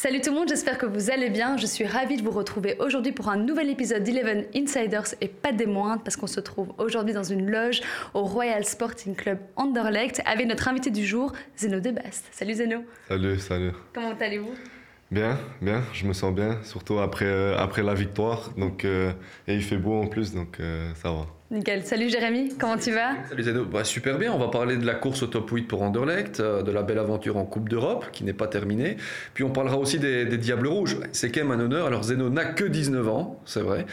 Salut tout le monde, j'espère que vous allez bien. Je suis ravie de vous retrouver aujourd'hui pour un nouvel épisode d'Eleven Insiders et pas des moindres parce qu'on se trouve aujourd'hui dans une loge au Royal Sporting Club Anderlecht avec notre invité du jour, Zeno Debast. Salut Zeno. Salut, salut. Comment allez-vous? Bien, bien, je me sens bien, surtout après, euh, après la victoire. Donc, euh, et il fait beau en plus, donc euh, ça va. Nickel. Salut Jérémy, comment tu vas? Salut Zeno. Bah, super bien, on va parler de la course au top 8 pour Anderlecht, de la belle aventure en Coupe d'Europe qui n'est pas terminée. Puis on parlera aussi des, des Diables Rouges. C'est quand même un honneur. Alors Zeno n'a que 19 ans, c'est vrai.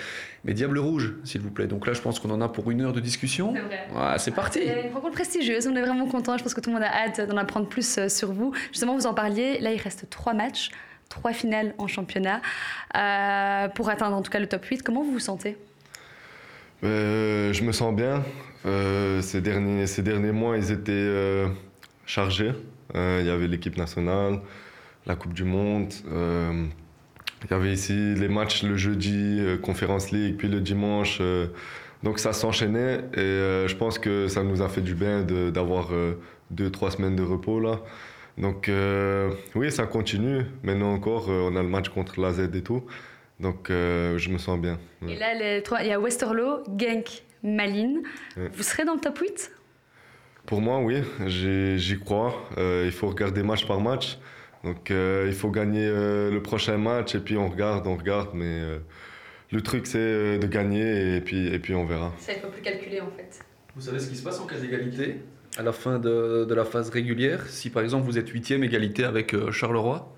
Mais Diables Rouges, s'il vous plaît. Donc là, je pense qu'on en a pour une heure de discussion. C'est vrai. Ouais, c'est parti. C'est une rencontre prestigieuse, on est vraiment content. Je pense que tout le monde a hâte d'en apprendre plus euh, sur vous. Justement, vous en parliez, là il reste trois matchs, trois finales en championnat euh, pour atteindre en tout cas le top 8. Comment vous vous sentez? Euh, je me sens bien. Euh, ces, derniers, ces derniers mois, ils étaient euh, chargés. Il y avait l'équipe nationale, la Coupe du Monde. il y avait ici les matchs le jeudi, Conférence League, puis le dimanche. donc ça s'enchaînait et je pense que ça nous a fait du bien de- d'avoir euh, deux, trois semaines de repos là. Donc oui, ça continue. Maintenant encore, on a le match contre l'AZ et tout. Donc euh, je me sens bien. Ouais. Et là, les trois, il y a Westerlo, Genk, Malines. Ouais. Vous serez dans le top 8 Pour moi, oui, j'y crois. Euh, il faut regarder match par match. Donc, euh, il faut gagner euh, le prochain match et puis on regarde, on regarde. Mais euh, le truc, c'est euh, de gagner et puis, et puis on verra. Ça, il faut plus calculer en fait. Vous savez ce qui se passe en cas d'égalité? À la fin de, de la phase régulière Si par exemple vous êtes huitième égalité avec euh, Charleroi?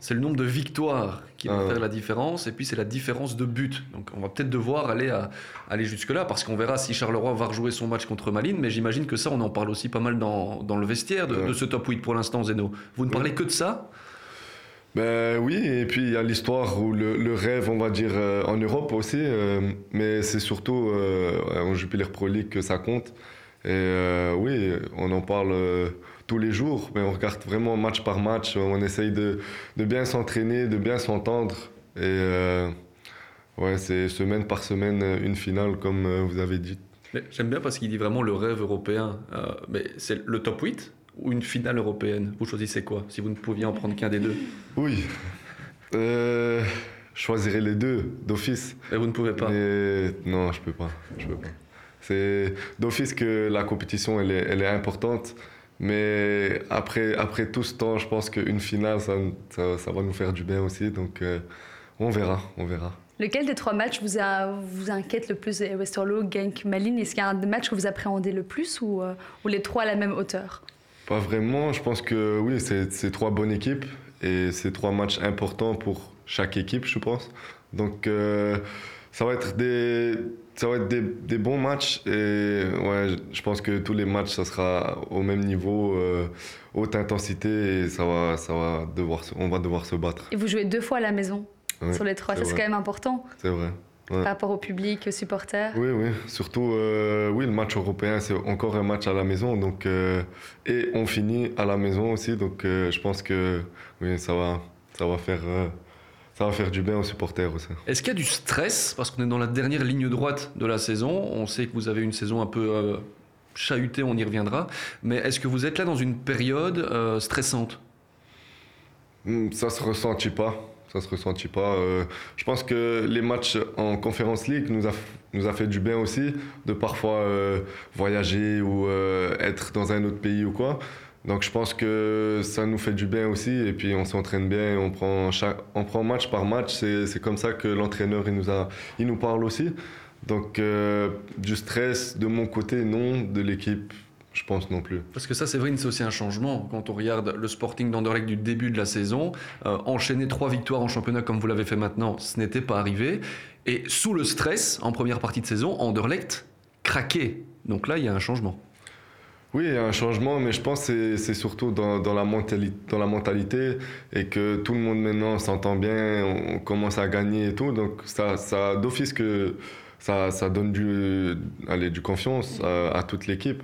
C'est le nombre de victoires qui va Ah ouais. faire la différence et puis c'est la différence de but. Donc on va peut-être devoir aller, à- aller jusque-là parce qu'on verra si Charleroi va rejouer son match contre Malines, mais j'imagine que ça on en parle aussi pas mal dans, dans le vestiaire de, Ouais. de ce top 8 pour l'instant Zeno. Vous ne Ouais. parlez que de ça? Ben oui, et puis il y a l'histoire ou le, le rêve, on va dire, euh, en Europe aussi. euh, mais c'est surtout euh, en Jupiler Pro League que ça compte. Et oui, on en parle tous les jours, mais on regarde vraiment match par match. On essaye de, de bien s'entraîner, de bien s'entendre. Et euh, ouais, c'est semaine par semaine une finale, comme euh, vous avez dit. J'aime bien parce qu'il dit vraiment le rêve européen. Euh, mais c'est le top 8 ou une finale européenne? Vous choisissez quoi Si vous ne pouviez en prendre qu'un des deux? Oui, euh, je choisirais les deux d'office. Mais vous ne pouvez pas. Mais non, je peux pas. Je peux pas. C'est d'office que la compétition elle est, elle est importante, mais après, après tout ce temps, je pense qu'une finale, ça, ça, ça va nous faire du bien aussi. Donc euh, on verra, on verra. Lequel des trois matchs vous, a- vous inquiète le plus Westerlo, Genk, Malines? Est-ce qu'il y a un match que vous appréhendez le plus ou, euh, ou les trois à la même hauteur? Pas vraiment. Je pense que oui, c'est c'est trois bonnes équipes et c'est trois matchs importants pour chaque équipe, je pense. Donc euh, ça va être des ça va être des, des bons matchs et ouais, je pense que tous les matchs ça sera au même niveau, euh, haute intensité et ça va ça va devoir on va devoir se battre. Et vous jouez deux fois à la maison Ouais, sur les trois. c'est quand même important C'est vrai. Ouais. par rapport au public, aux supporters. Oui, oui. Surtout, euh, oui, le match européen, c'est encore un match à la maison. Donc, euh, et on finit à la maison aussi. Donc, je pense que oui, ça va, ça va faire, ça va faire du bien aux supporters aussi. Est-ce qu'il y a du stress Parce qu'on est dans la dernière ligne droite de la saison. On sait que vous avez une saison un peu euh, chahutée, on y reviendra. Mais est-ce que vous êtes là dans une période euh, stressante? Hmm, Ça se ressentit pas. Ça se ressentit pas. Euh, je pense que les matchs en Conference League nous a, nous a fait du bien aussi de parfois voyager ou être dans un autre pays ou quoi. Donc je pense que ça nous fait du bien aussi et puis on s'entraîne bien, on prend, chaque, on prend match par match. C'est comme ça que l'entraîneur il nous, a, il nous parle aussi. Donc euh, du stress de mon côté, non. De l'équipe, je pense non plus. Parce que ça, c'est vrai, c'est aussi un changement. Quand on regarde le Sporting d'Anderlecht du début de la saison, euh, enchaîner trois victoires en championnat comme vous l'avez fait maintenant, ce n'était pas arrivé. Et sous le stress, en première partie de saison, Anderlecht craquait. Donc là, il y a un changement. Oui, il y a un changement, mais je pense que c'est- surtout dans, dans la mentali- dans la mentalité et que tout le monde maintenant s'entend bien, on, commence à gagner et tout. Donc, ça, ça d'office que ça, ça donne du, allez, du confiance à, toute l'équipe.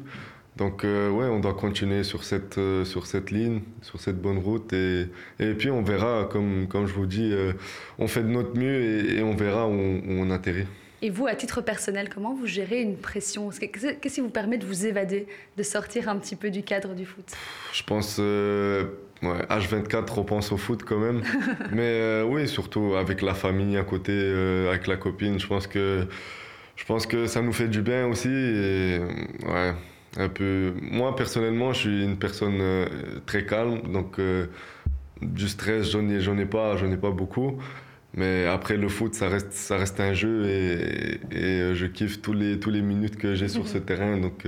Donc, euh, ouais, on doit continuer sur cette, euh, sur cette ligne, sur cette bonne route. Et, et puis, on verra, comme, comme je vous dis, euh, on fait de notre mieux et, on verra où on atterrit. Et vous, à titre personnel, comment vous gérez une pression? Qu'est-ce que- Qu'est-ce qui vous permet de vous évader, de sortir un petit peu du cadre du foot? Je pense, euh, Ouais, H24, on pense au foot quand même. Mais oui, surtout avec la famille à côté, avec la copine, je pense que je pense que ça nous fait du bien aussi. Et, ouais, un peu. Moi, personnellement, je suis une personne euh, très calme, donc euh, du stress, j'en ai, ai pas, j'en ai pas beaucoup. Mais après le foot, ça reste, ça reste un jeu et, et euh, je kiffe tous les, tous les minutes que j'ai sur ce terrain. Donc,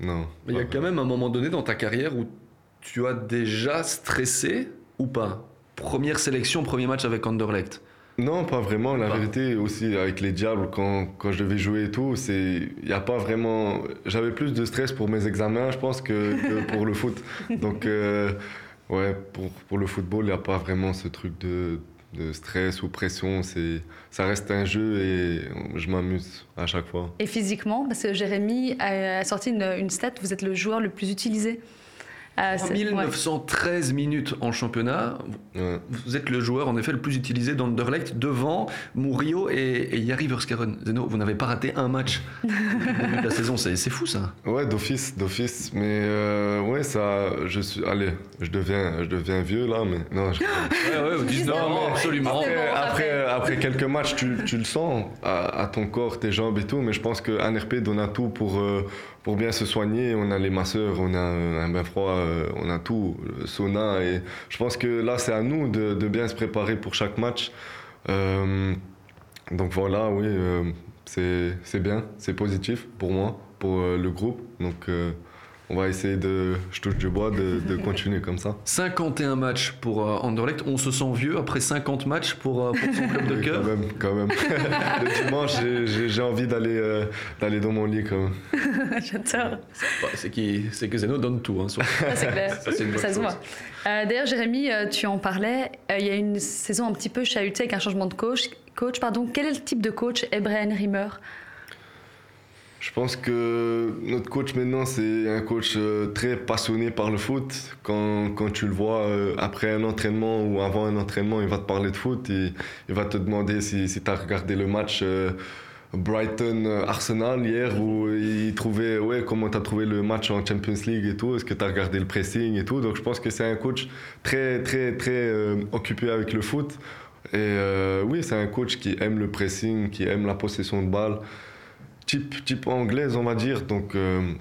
non. Mais il y a quand même un moment donné dans ta carrière où tu as déjà stressé ou pas? Première sélection, premier match avec Anderlecht? Non, pas vraiment. La vérité, aussi, avec les Diables, quand, quand je devais jouer et tout, il n'y a pas vraiment. J'avais plus de stress pour mes examens, je pense, que, pour le foot. Donc, euh, ouais, pour, pour le football, il n'y a pas vraiment ce truc de, de stress ou pression. Ça reste un jeu et je m'amuse à chaque fois. Et physiquement, parce que Jérémy a sorti une, une stat, vous êtes le joueur le plus utilisé 1913 ah, minutes en championnat. Vous êtes le joueur en effet le plus utilisé dans d'Anderlecht devant Murillo et, et Yari Verskaren. Zeno, vous n'avez pas raté un match de la saison, c'est fou ça. Ouais, d'office, d'office. Mais euh, ouais, ça, je suis, allez, je deviens, je deviens vieux là, mais non. Je... ouais, ouais, 19 absolument. Après, après, quelques matchs, tu, tu le sens à, ton corps, tes jambes et tout, mais je pense qu'un RP donne un tout pour. Euh, pour bien se soigner. On a les masseurs, on a un bain froid, euh, on a tout, sauna. Et je pense que là, c'est à nous de, bien se préparer pour chaque match. Euh, donc voilà, oui, euh, c'est bien, c'est positif pour moi, pour le groupe. Donc on va essayer de, je touche du bois, de, continuer comme ça. 51 matchs pour euh, Anderlecht. On se sent vieux après 50 matchs pour, euh, pour son club de cœur. quand même, quand même. Le dimanche, j'ai envie d'aller euh, d'aller dans mon lit quand même. J'adore. C'est que Zeno donne tout. Hein, c'est clair. Ça, se voit. D'ailleurs, Jérémy, tu en parlais. Il y a une saison un petit peu chahutée avec un changement de coach. coach pardon. Quel est le type de coach est Brian Rimmer je pense que notre coach maintenant, c'est un coach euh, très passionné par le foot. Quand, quand tu le vois euh, après un entraînement ou avant un entraînement, il va te parler de foot. Et, il va te demander si, si tu as regardé le match euh, Brighton-Arsenal hier où il trouvait ouais, comment tu as trouvé le match en Champions League et tout. Est-ce que tu as regardé le pressing et tout? Donc je pense que c'est un coach très, très, très occupé avec le foot. Et oui, c'est un coach qui aime le pressing, qui aime la possession de balle type, type anglaise, on va dire. Donc, euh,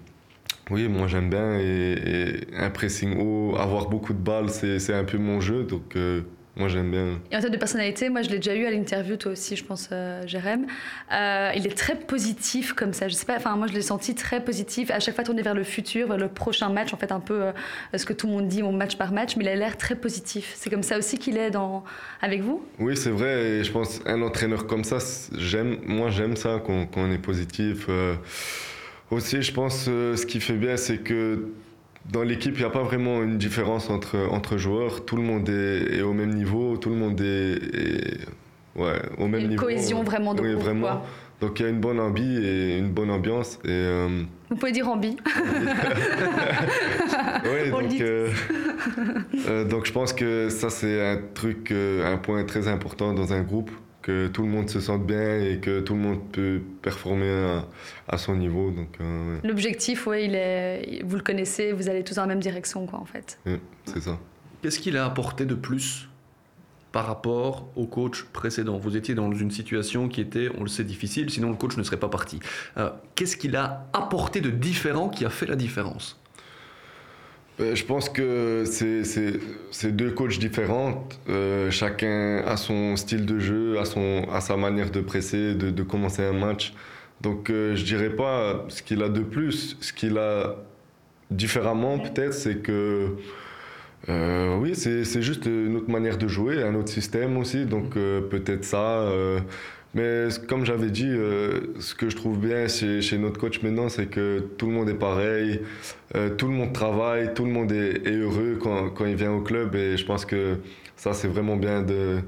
oui, moi j'aime bien. Et, un pressing haut, avoir beaucoup de balles, c'est un peu mon jeu. Donc, euh, moi, j'aime bien. Et en termes de personnalité, moi, je l'ai déjà eu à l'interview, toi aussi, je pense, euh, Jérém. Euh, il est très positif comme ça. Je sais pas, enfin, moi, je l'ai senti très positif. À chaque fois, tourné vers le futur, vers le prochain match, en fait, un peu euh, ce que tout le monde dit, mon match par match, mais il a l'air très positif. C'est comme ça aussi qu'il est dans... avec vous? Oui, c'est vrai. Et je pense un entraîneur comme ça, j'aime, moi, j'aime ça, quand, quand, on est positif. aussi, je pense, ce qui fait bien, c'est que dans l'équipe, il n'y a pas vraiment une différence entre, entre joueurs. Tout le monde est, au même niveau, tout le monde est, ouais, au même une niveau. cohésion vraiment de oui, vraiment. Donc il y a une bonne ambi et une bonne ambiance. Et, euh, Vous pouvez dire ambi. oui, donc, euh, euh, donc je pense que ça c'est un truc, un point très important dans un groupe que tout le monde se sente bien et que tout le monde peut performer à, son niveau. Donc, euh, L'objectif, ouais, il est, vous le connaissez, vous allez tous dans la même direction, quoi, en fait. c'est ça. Qu'est-ce qu'il a apporté de plus par rapport au coach précédent? Vous étiez dans une situation qui était, on le sait, difficile, sinon le coach ne serait pas parti. Euh, qu'est-ce qu'il a apporté de différent qui a fait la différence? Je pense que c'est deux coachs différents. Euh, chacun a son style de jeu, a, son, a sa manière de presser, de, de commencer un match. Donc euh, je dirais pas ce qu'il a de plus. Ce qu'il a différemment peut-être, c'est que oui, c'est juste une autre manière de jouer, un autre système aussi. Donc peut-être ça. Mais comme j'avais dit, euh, ce que je trouve bien chez, chez notre coach maintenant, c'est que tout le monde est pareil, euh, tout le monde travaille, tout le monde est, heureux quand, quand, il vient au club. Et je pense que ça, c'est vraiment bien de,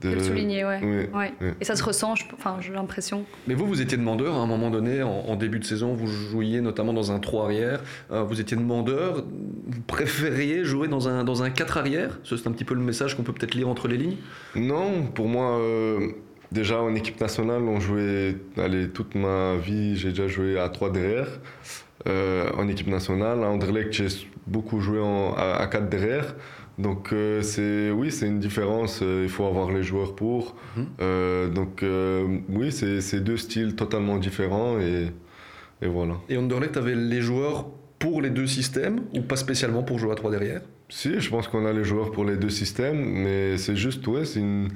de... le souligner, ouais. ouais. Et ça se ressent, enfin, j'ai l'impression. Mais vous, vous étiez demandeur à un moment donné, en, début de saison, vous jouiez notamment dans un 3 arrière. Euh, vous étiez demandeur, vous préfériez jouer dans un, dans un 4 arrière C'est un petit peu le message qu'on peut peut-être lire entre les lignes? Non, pour moi. Déjà en équipe nationale, on jouait allez, toute ma vie, j'ai déjà joué à 3 derrière. en équipe nationale. À Anderlecht, j'ai beaucoup joué en, à, 4 derrière. Donc c'est oui, c'est une différence. il faut avoir les joueurs pour. Mhm. donc oui, c'est deux styles totalement différents et, et voilà. Et Anderlecht avait les joueurs pour les deux systèmes ou pas spécialement pour jouer à 3 derrière? Si, je pense qu'on a les joueurs pour les deux systèmes, mais c'est juste, ouais, c'est une,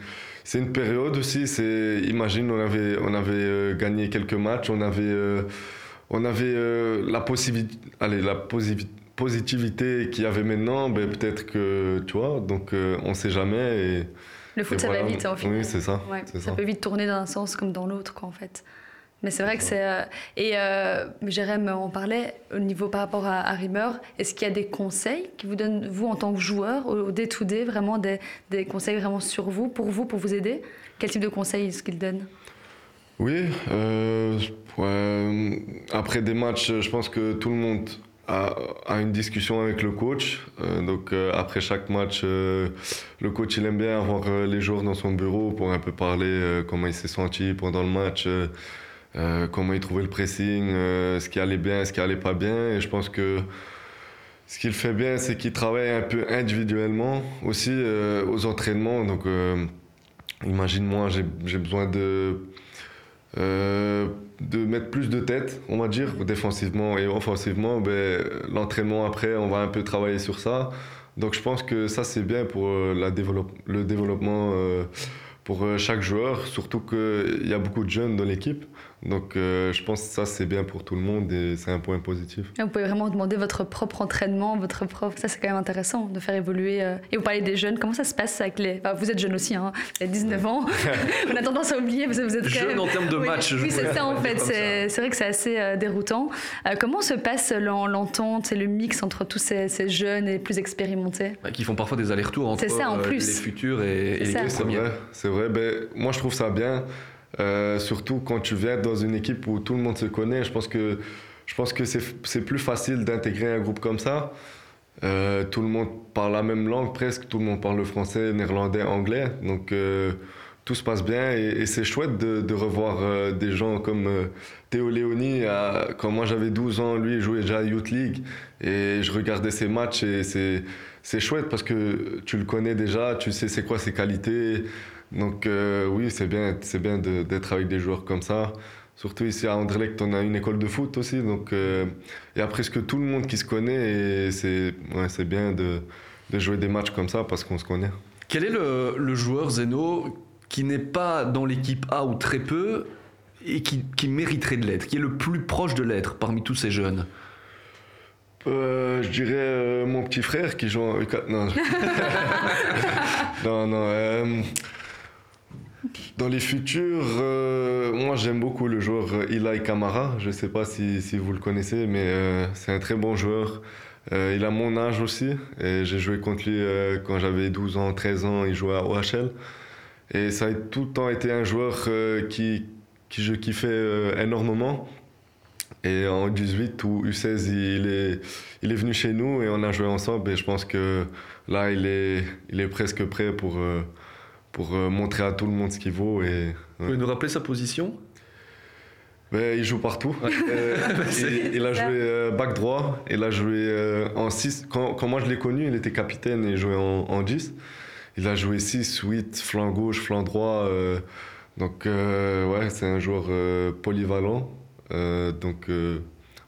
c'est une période aussi. C'est, imagine, on avait, on avait euh, gagné quelques matchs, on avait, euh, on avait euh, la possibilité, allez, la positivité qu'il y avait maintenant, ben, peut-être que, tu vois, donc on sait jamais. Et, le foot, ça va vite, en fait. Oui, c'est ça, ça, ça. peut vite tourner dans un sens comme dans l'autre, en fait. Mais c'est vrai que c'est. Euh, et euh, Jérém en parlait au niveau par rapport à, à Rimmer. Est-ce qu'il y a des conseils qui vous donnent, vous en tant que joueur, au day-to-day, vraiment des, des, conseils vraiment sur vous, pour vous, pour vous aider? Quel type de conseils est-ce qu'il donne Oui. Euh, après des matchs, je pense que tout le monde a, a une discussion avec le coach. donc après chaque match, le coach il aime bien avoir les joueurs dans son bureau pour un peu parler comment il s'est senti pendant le match. Euh, comment il trouvait le pressing, euh, ce qui allait bien, ce qui allait pas bien. Et je pense que ce qu'il fait bien, c'est qu'il travaille un peu individuellement aussi euh, aux entraînements. Donc, imagine moi, j'ai besoin de de mettre plus de tête, on va dire, défensivement et offensivement. Ben, l'entraînement après, on va un peu travailler sur ça. Donc, je pense que ça c'est bien pour la le développement pour chaque joueur, surtout qu'il y a beaucoup de jeunes dans l'équipe. Donc euh, je pense que ça c'est bien pour tout le monde et c'est un point positif. vous pouvez vraiment demander votre propre entraînement, votre propre... Ça c'est quand même intéressant de faire évoluer. Euh, et vous parlez des jeunes, comment ça se passe avec les... vous êtes jeune aussi, hein, vous avez 19 ans. On a tendance à oublier parce que vous êtes jeune même... en termes de match. Oui, c'est ça en fait. C'est vrai que c'est assez euh, déroutant. comment se passe l'entente et le mix entre tous ces, jeunes et plus expérimentés? Bah, Qui font parfois des allers-retours entre ça, en plus. les futurs et, les premiers. C'est vrai, c'est vrai. Ben, moi je trouve ça bien. Euh, surtout quand tu viens dans une équipe où tout le monde se connaît. Je pense que, je pense que c'est plus facile d'intégrer un groupe comme ça. Euh, tout le monde parle la même langue presque, tout le monde parle le français, néerlandais, anglais. Donc euh, tout se passe bien et, c'est chouette de, revoir des gens comme Théo Léoni. quand moi j'avais 12 ans, lui jouait déjà à Youth League et je regardais ses matchs et c'est chouette parce que tu le connais déjà, tu sais c'est quoi ses qualités. Donc euh, oui, c'est bien, c'est bien d'être avec des joueurs comme ça. Surtout ici à Anderlecht, on a une école de foot aussi, donc euh, il y a presque tout le monde qui se connaît et c'est ouais, bien de, de, jouer des matchs comme ça parce qu'on se connaît. Quel est le, le joueur Zeno qui n'est pas dans l'équipe A ou très peu et qui, qui mériterait de l'être, qui est le plus proche de l'être parmi tous ces jeunes? Euh, je dirais mon petit frère qui joue en U4. Non, non, non. Dans les futurs, euh, moi j'aime beaucoup le joueur Eli Kamara. Je ne sais pas si, vous le connaissez, mais euh, c'est un très bon joueur. Euh, il a mon âge aussi. J'ai joué contre lui quand j'avais 12 ans, 13 ans. Il jouait à OHL. Et ça a tout le temps été un joueur qui, qui je kiffais énormément. Et en 18 ou U16, il est, il est venu chez nous et on a joué ensemble. Et je pense que là, il est, il est presque prêt pour pour euh, montrer à tout le monde ce qu'il vaut. Et, Vous pouvez nous rappeler sa position? Ben, il joue partout. Euh, il, a joué euh, back droit, il a joué en 6. Quand, quand, moi je l'ai connu, il était capitaine et il jouait en, en 10. Il a joué 6, 8, flanc gauche, flanc droit. donc, ouais, c'est un joueur polyvalent. donc,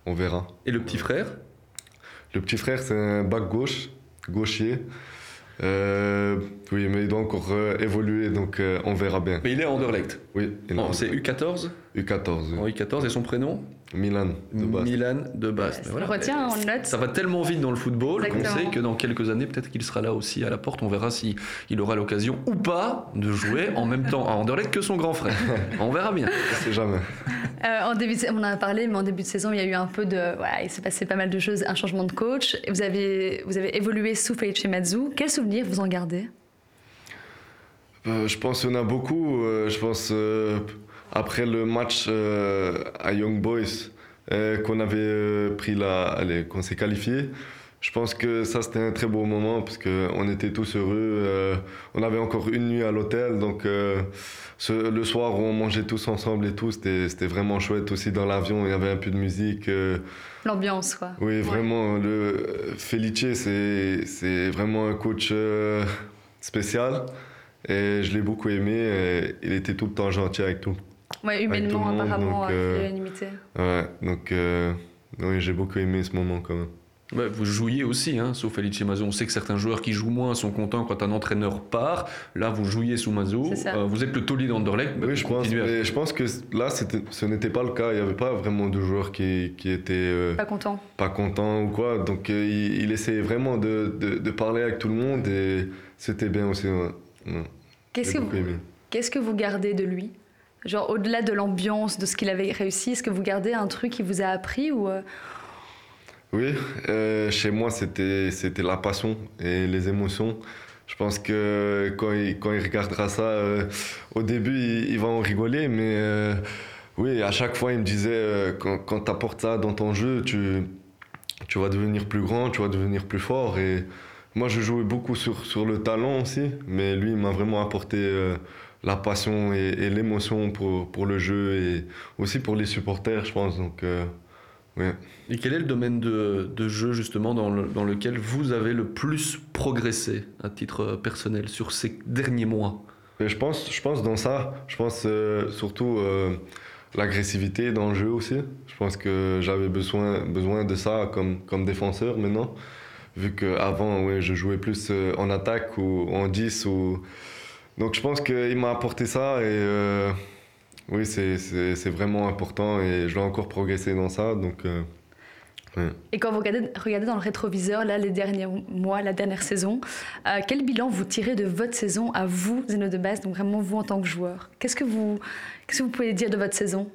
on verra. Et le petit frère? Le petit frère, c'est un back gauche, gaucher. Euh, oui, mais il doit encore euh, évoluer, donc euh, on verra bien. Mais il est à Anderlecht Oui. c'est U14 U14. Oui. U14, et son prénom? Milan de Bast. Milan de Bast. on retient, on note. Ça va tellement vite dans le football qu'on sait que dans quelques années, peut-être qu'il sera là aussi à la porte. On verra si il aura l'occasion ou pas de jouer en même temps à Anderlecht que son grand frère. on verra bien. C'est jamais. Euh, en début on en a parlé, mais en début de saison, il y a eu un peu de. Voilà, il s'est passé pas mal de choses, un changement de coach. Vous avez, vous avez évolué sous Felice Mazzu. Quels souvenirs vous en gardez? Euh, Je pense qu'il y en a beaucoup. Euh, je pense après le match à Young Boys qu'on avait pris la. Allez, qu'on s'est qualifié. je pense que ça, c'était un très beau moment parce qu'on était tous heureux. Euh, on avait encore une nuit à l'hôtel, donc euh, le soir, on mangeait tous ensemble et tout. C'était vraiment chouette aussi dans l'avion. Il y avait un peu de musique. Euh. L'ambiance, quoi. Oui, vraiment. Le Felice, c'est vraiment un coach spécial. Et je l'ai beaucoup aimé. il était tout le temps gentil avec tout. Ouais, humainement, apparemment, donc, l'unanimité. Ouais, donc oui, j'ai beaucoup aimé ce moment quand même vous jouiez aussi, hein, sous Felice Mazo. On sait que certains joueurs qui jouent moins sont contents quand un entraîneur part. Là, vous jouiez sous Mazo. Euh, vous êtes le taulier d'Anderlecht. Oui, je pense, je pense que là, ce n'était pas le cas. Il n'y avait pas vraiment de joueurs qui, qui étaient. Euh, pas contents. Pas contents ou quoi. Donc, euh, il, essayait vraiment de, de, parler avec tout le monde et c'était bien aussi. Qu'est-ce que, vous, qu'est-ce que vous gardez de lui? Genre, au-delà de l'ambiance, de ce qu'il avait réussi, est-ce que vous gardez un truc qui vous a appris ou oui, euh, chez moi, c'était, c'était la passion et les émotions. Je pense que quand il, quand il regardera ça, euh, au début, il, va en rigoler, mais euh, oui, à chaque fois, il me disait quand, quand tu apportes ça dans ton jeu, tu, tu vas devenir plus grand, tu vas devenir plus fort. Et moi, je jouais beaucoup sur, sur le talent aussi, mais lui, il m'a vraiment apporté la passion et, et, l'émotion pour, pour le jeu et aussi pour les supporters, je pense. Donc, et quel est le domaine de, de jeu justement dans, dans, lequel vous avez le plus progressé à titre personnel sur ces derniers mois? Je pense, je pense dans ça, je pense euh, surtout euh, l'agressivité dans le jeu aussi. Je pense que j'avais besoin, besoin de ça comme, comme défenseur maintenant, vu qu'avant ouais, je jouais plus euh, en attaque ou en 10. Ou... Donc je pense qu'il m'a apporté ça et oui, c'est vraiment important et je dois encore progresser dans ça. Donc, euh, Et quand vous regardez, regardez, dans le rétroviseur, là, les derniers mois, la dernière saison, euh, quel bilan vous tirez de votre saison à vous, Zeno de Base, donc vraiment vous en tant que joueur? Qu'est-ce que vous, que vous pouvez dire de votre saison?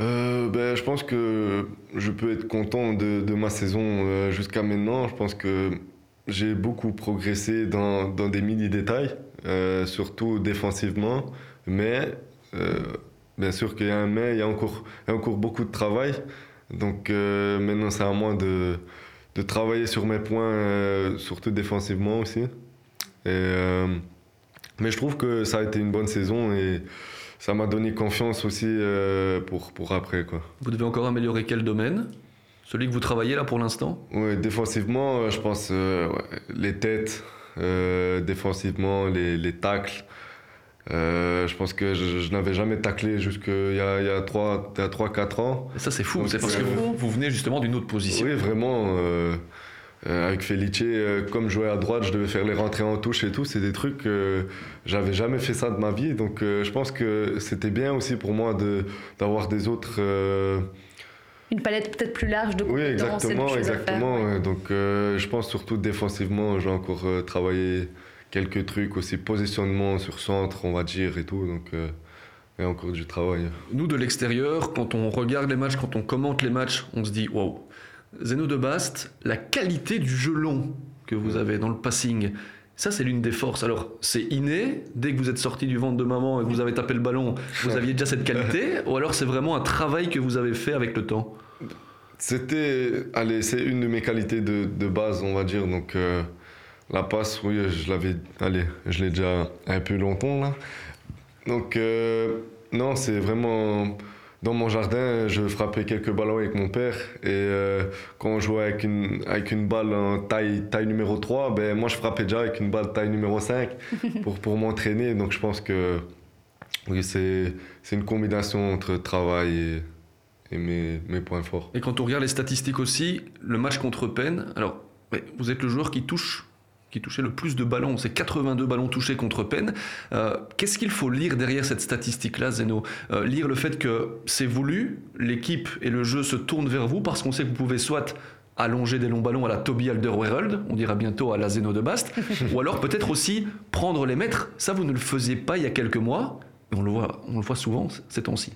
Euh, ben, je pense que je peux être content de, de ma saison jusqu'à maintenant. Je pense que j'ai beaucoup progressé dans, dans des mini-détails, surtout défensivement. Mais euh, bien sûr qu'il y a un mais, il y a encore, encore beaucoup de travail. Donc euh, maintenant, c'est à moi de, de, travailler sur mes points, euh, surtout défensivement aussi. Mais je trouve que ça a été une bonne saison et ça m'a donné confiance aussi pour, pour après. Quoi. Vous devez encore améliorer quel domaine? Celui que vous travaillez là pour l'instant Oui, défensivement, je pense les têtes, défensivement, les, les tacles. Euh, je pense que je, n'avais jamais taclé jusqu'il y a, il y a 3-4 ans. Et ça, c'est fou, c'est parce que vous, vous, venez justement d'une autre position. Oui, vraiment. Euh, euh, avec Felice, comme je jouais à droite, je devais faire les rentrées en touche et tout. C'est des trucs que j'avais jamais fait ça de ma vie. Donc je pense que c'était bien aussi pour moi de, d'avoir des autres. Une palette peut-être plus large de Oui, exactement, exactement. Donc je pense surtout défensivement, j'ai encore travaillé quelques trucs aussi, positionnement sur centre, on va dire, et tout. Donc, euh, il y a encore du travail. Nous, de l'extérieur, quand on regarde les matchs, quand on commente les matchs, on se dit waouh, Zeno de Bast, la qualité du jeu long que vous avez dans le passing. Ça, c'est l'une des forces. Alors, c'est inné. Dès que vous êtes sorti du ventre de maman et que vous avez tapé le ballon, vous aviez déjà cette qualité Ou alors, c'est vraiment un travail que vous avez fait avec le temps? C'était. Allez, c'est une de mes qualités de, de base, on va dire. Donc. Euh, la passe, oui, je l'avais. Allez, je l'ai déjà un peu longtemps là. Donc, euh, non, c'est vraiment. Dans mon jardin, je frappais quelques ballons avec mon père. Et euh, quand on jouait avec une, avec une balle en taille, taille numéro 3, ben, moi je frappais déjà avec une balle taille numéro 5 pour, pour m'entraîner. Donc je pense que oui, c'est une combinaison entre travail et, et mes, mes, points forts. Et quand on regarde les statistiques aussi, le match contre Penn, alors vous êtes le joueur qui touche qui touchait le plus de ballons. C'est 82 ballons touchés contre Penn. Euh, qu'est-ce qu'il faut lire derrière cette statistique-là, Zeno? Euh, Lire le fait que c'est voulu, l'équipe et le jeu se tournent vers vous parce qu'on sait que vous pouvez soit allonger des longs ballons à la Toby Alderweireld, on dira bientôt à la Zeno de Bast, ou alors peut-être aussi prendre les mètres. Ça, vous ne le faisiez pas il y a quelques mois, et on le voit, on le voit souvent ces temps-ci.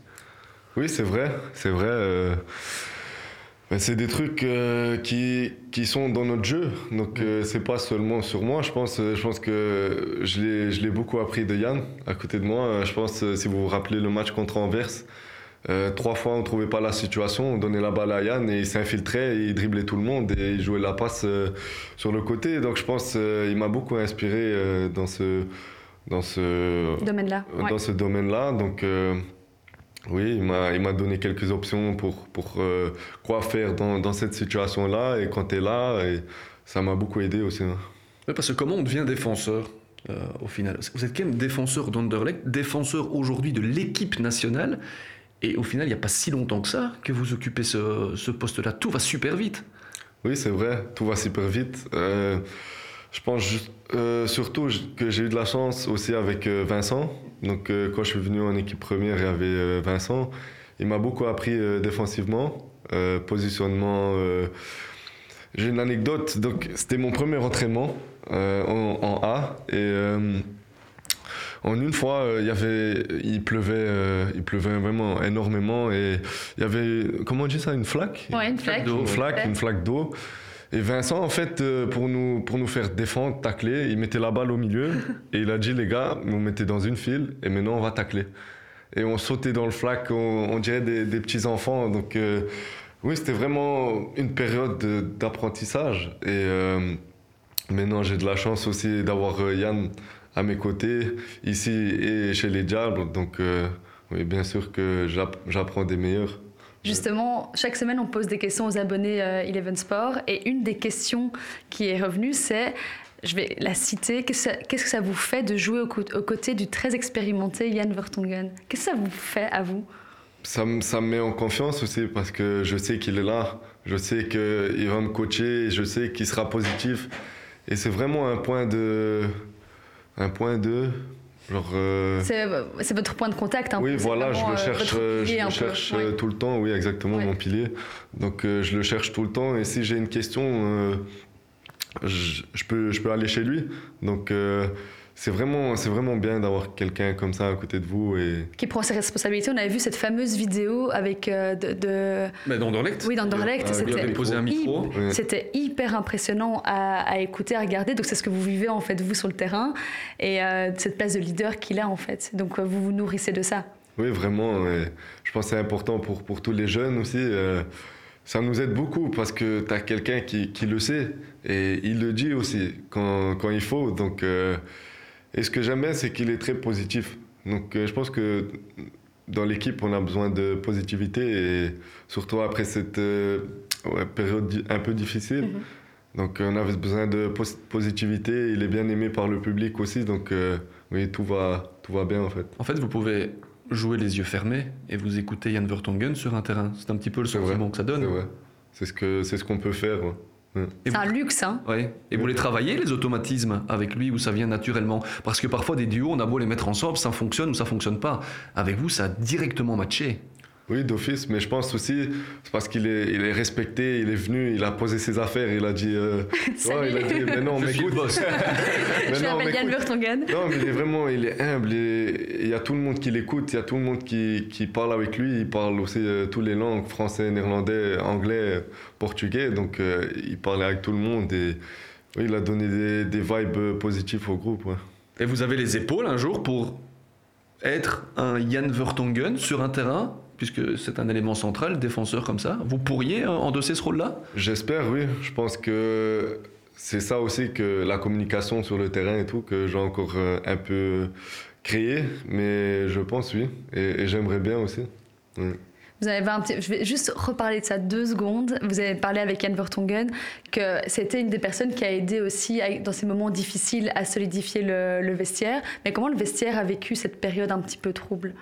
Oui, c'est vrai, c'est vrai. Euh, c'est des trucs euh, qui, qui sont dans notre jeu. Donc, euh, c'est pas seulement sur moi. Je pense, je pense que je l'ai beaucoup appris de Yann à côté de moi. Je pense, si vous vous rappelez le match contre Anvers, Euh, trois fois, on trouvait pas la situation, on donnait la balle à Yann et il s'infiltrait, il driblait tout le monde et il jouait la passe euh, sur le côté. Donc je pense qu'il m'a beaucoup inspiré dans ce dans ce domaine-là. Dans ce domaine-là. Donc oui, il m'a, il m'a donné quelques options pour, pour quoi faire dans, dans cette situation-là. Et quand tu es là, et ça m'a beaucoup aidé aussi. Hein. parce que comment on devient défenseur au final? Vous êtes quand même défenseur d'Anderlecht, défenseur aujourd'hui de l'équipe nationale. Et au final, il n'y a pas si longtemps que ça que vous occupez ce, ce poste-là. Tout va super vite. Oui, c'est vrai, tout va super vite. Euh, je pense euh, surtout que j'ai eu de la chance aussi avec euh, Vincent. Donc, quand je suis venu en équipe première, il y avait Vincent. Il m'a beaucoup appris défensivement, positionnement. j'ai une anecdote. Donc, c'était mon premier entraînement en, en, A. Et en une fois, euh, il y avait, il pleuvait, euh, il pleuvait vraiment énormément et il y avait, comment on dit ça, une flaque? Ouais, une flaque. Une flaque, une flaque d'eau. Et Vincent, en fait, euh, pour nous, pour nous faire défendre, tacler, il mettait la balle au milieu et il a dit, les gars, vous mettez dans une file et maintenant on va tacler. Et on sautait dans le flac, on, dirait des, des, petits enfants. Donc, oui, c'était vraiment une période d'apprentissage. Et maintenant, j'ai de la chance aussi d'avoir Yann à mes côtés, ici et chez les Diables. Donc, euh, oui, bien sûr que j'apprends des meilleurs. Justement, chaque semaine, on pose des questions aux abonnés euh, Eleven Sport. Et une des questions qui est revenue, c'est, je vais la citer, qu'est-ce que ça vous fait de jouer aux, côtés du très expérimenté Yann Vertonghen? Qu'est-ce que ça vous fait à vous? Ça, ça, me met en confiance aussi parce que je sais qu'il est là. Je sais qu'il va me coacher, je sais qu'il sera positif. Et c'est vraiment un point de, un point de. Euh, c'est votre point de contact. Hein, oui, voilà, je le cherche, euh, je le cherche euh, tout le temps. Oui, exactement, mon pilier. Donc, je le cherche tout le temps. Et si j'ai une question, je, je, peux, je peux aller chez lui. Donc, c'est vraiment, c'est vraiment bien d'avoir quelqu'un comme ça à côté de vous. Et... Qui prend ses responsabilités. On avait vu cette fameuse vidéo avec euh, de, de... Mais d'Anderlecht Oui, d'Anderlecht. Ah, c'était posé un micro. C'était hyper impressionnant à, écouter, à regarder. Donc c'est ce que vous vivez en fait, vous, sur le terrain. Et euh, cette place de leader qu'il a en fait. Donc euh, vous vous nourrissez de ça. Oui, vraiment. Je pense que c'est important pour, pour tous les jeunes aussi. ça nous aide beaucoup parce que tu as quelqu'un qui, qui, le sait. Et il le dit aussi quand, quand il faut. Donc... Et ce que j'aime bien, c'est qu'il est très positif. Donc euh, je pense que dans l'équipe, on a besoin de positivité et surtout après cette euh, période un peu difficile. Mhm. Donc on avait besoin de positivité. Il est bien aimé par le public aussi. Donc euh, oui, tout va, tout va bien en fait. En fait, vous pouvez jouer les yeux fermés et vous écouter Jan Vertonghen sur un terrain. C'est un petit peu le sentiment que ça donne. C'est ce qu'on ce qu'on peut faire. C'est un luxe, hein ouais. Et vous les travaillez, les automatismes, avec lui, où ça vient naturellement? Parce que parfois, des duos, on a beau les mettre ensemble, ça fonctionne ou ça fonctionne pas. Avec vous, ça a directement matché. Oui, d'office, mais je pense aussi, c'est parce qu'il est, il est respecté, il est venu, il a posé ses affaires, il a dit. Euh, ouais, il a dit, mais non, mais écoute. je m'appelle Yann Burtongen. Non, mais il est vraiment, il est humble, il y a tout le monde qui l'écoute, il y a tout le monde qui, qui, parle avec lui, il parle aussi euh, toutes les langues, français, néerlandais, anglais, portugais, donc euh, il parle avec tout le monde et oui, il a donné des, des vibes positives au groupe. Ouais. Et vous avez les épaules un jour pour être un Yann Vertonghen sur un terrain puisque c'est un élément central, défenseur comme ça. Vous pourriez euh, endosser ce rôle-là? J'espère, oui. Je pense que c'est ça aussi que la communication sur le terrain et tout, que j'ai encore euh, un peu créé, mais je pense, oui. Et, j'aimerais bien aussi. Vous avez Je vais juste reparler de ça deux secondes. Vous avez parlé avec Yann Vertonghen que c'était une des personnes qui a aidé aussi dans ces moments difficiles à solidifier le, le vestiaire. Mais comment le vestiaire a vécu cette période un petit peu trouble?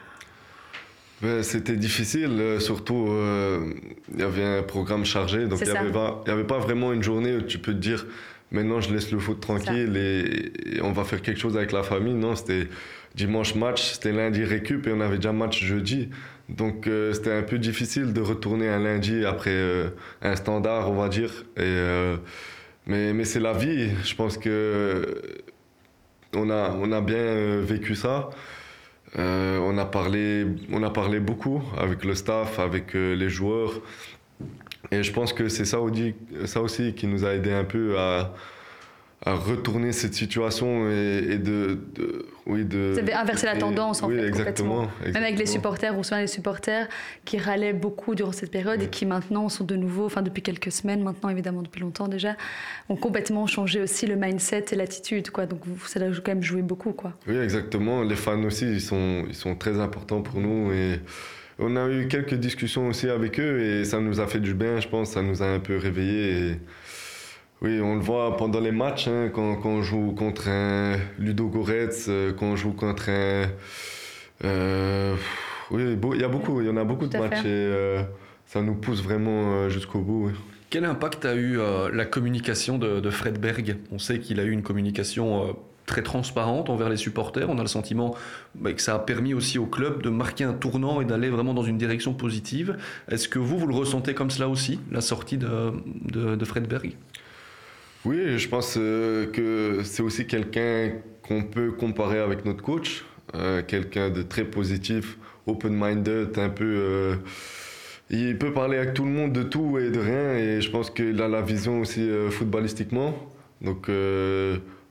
Ben, c'était difficile, euh, surtout euh, il y avait un programme chargé, donc il n'y avait, pas, avait pas vraiment une journée où tu peux te dire maintenant je laisse le foot tranquille et, on va faire quelque chose avec la famille. Non, c'était dimanche match, c'était lundi récup et on avait déjà match jeudi. Donc euh, c'était un peu difficile de retourner un lundi après un standard, on va dire. Et, mais mais c'est la vie, je pense que on a, on a bien vécu ça. Euh, on, a parlé, on a parlé beaucoup avec le staff, avec euh, les joueurs. Et je pense que c'est ça, ça, aussi qui nous a aidé un peu à, à retourner cette situation et, de, oui de vous avez inversé la tendance en oui, fait exactement, complètement même avec les supporters ou souvent les supporters qui râlaient beaucoup durant cette période et qui maintenant sont de nouveau enfin depuis quelques semaines maintenant évidemment depuis longtemps déjà ont complètement changé aussi le mindset et l'attitude quoi. Donc ça a quand même joué beaucoup quoi. Oui exactement. Les fans aussi ils sont ils sont très importants pour nous et on a eu quelques discussions aussi avec eux et ça nous a fait du bien je pense. Ça nous a un peu réveillés et oui, on le voit pendant les matchs, hein, quand, on joue contre un Ludo Goretz, euh, quand on joue contre un. Euh, oui, il y a beaucoup, il y en a beaucoup de matchs et euh, ça nous pousse vraiment jusqu'au bout. Quel impact a eu la communication de, Fred Berg? On sait qu'il a eu une communication très transparente envers les supporters. On a le sentiment bah, que ça a permis aussi au club de marquer un tournant et d'aller vraiment dans une direction positive. Est-ce que vous, vous le ressentez comme cela aussi, la sortie de, de, de Fred Berg? Oui, je pense euh, que c'est aussi quelqu'un qu'on peut comparer avec notre coach, euh, quelqu'un de très positif, open-minded, un peu. Euh, il peut parler avec tout le monde de tout et de rien, et je pense qu'il a la vision aussi footballistiquement. Donc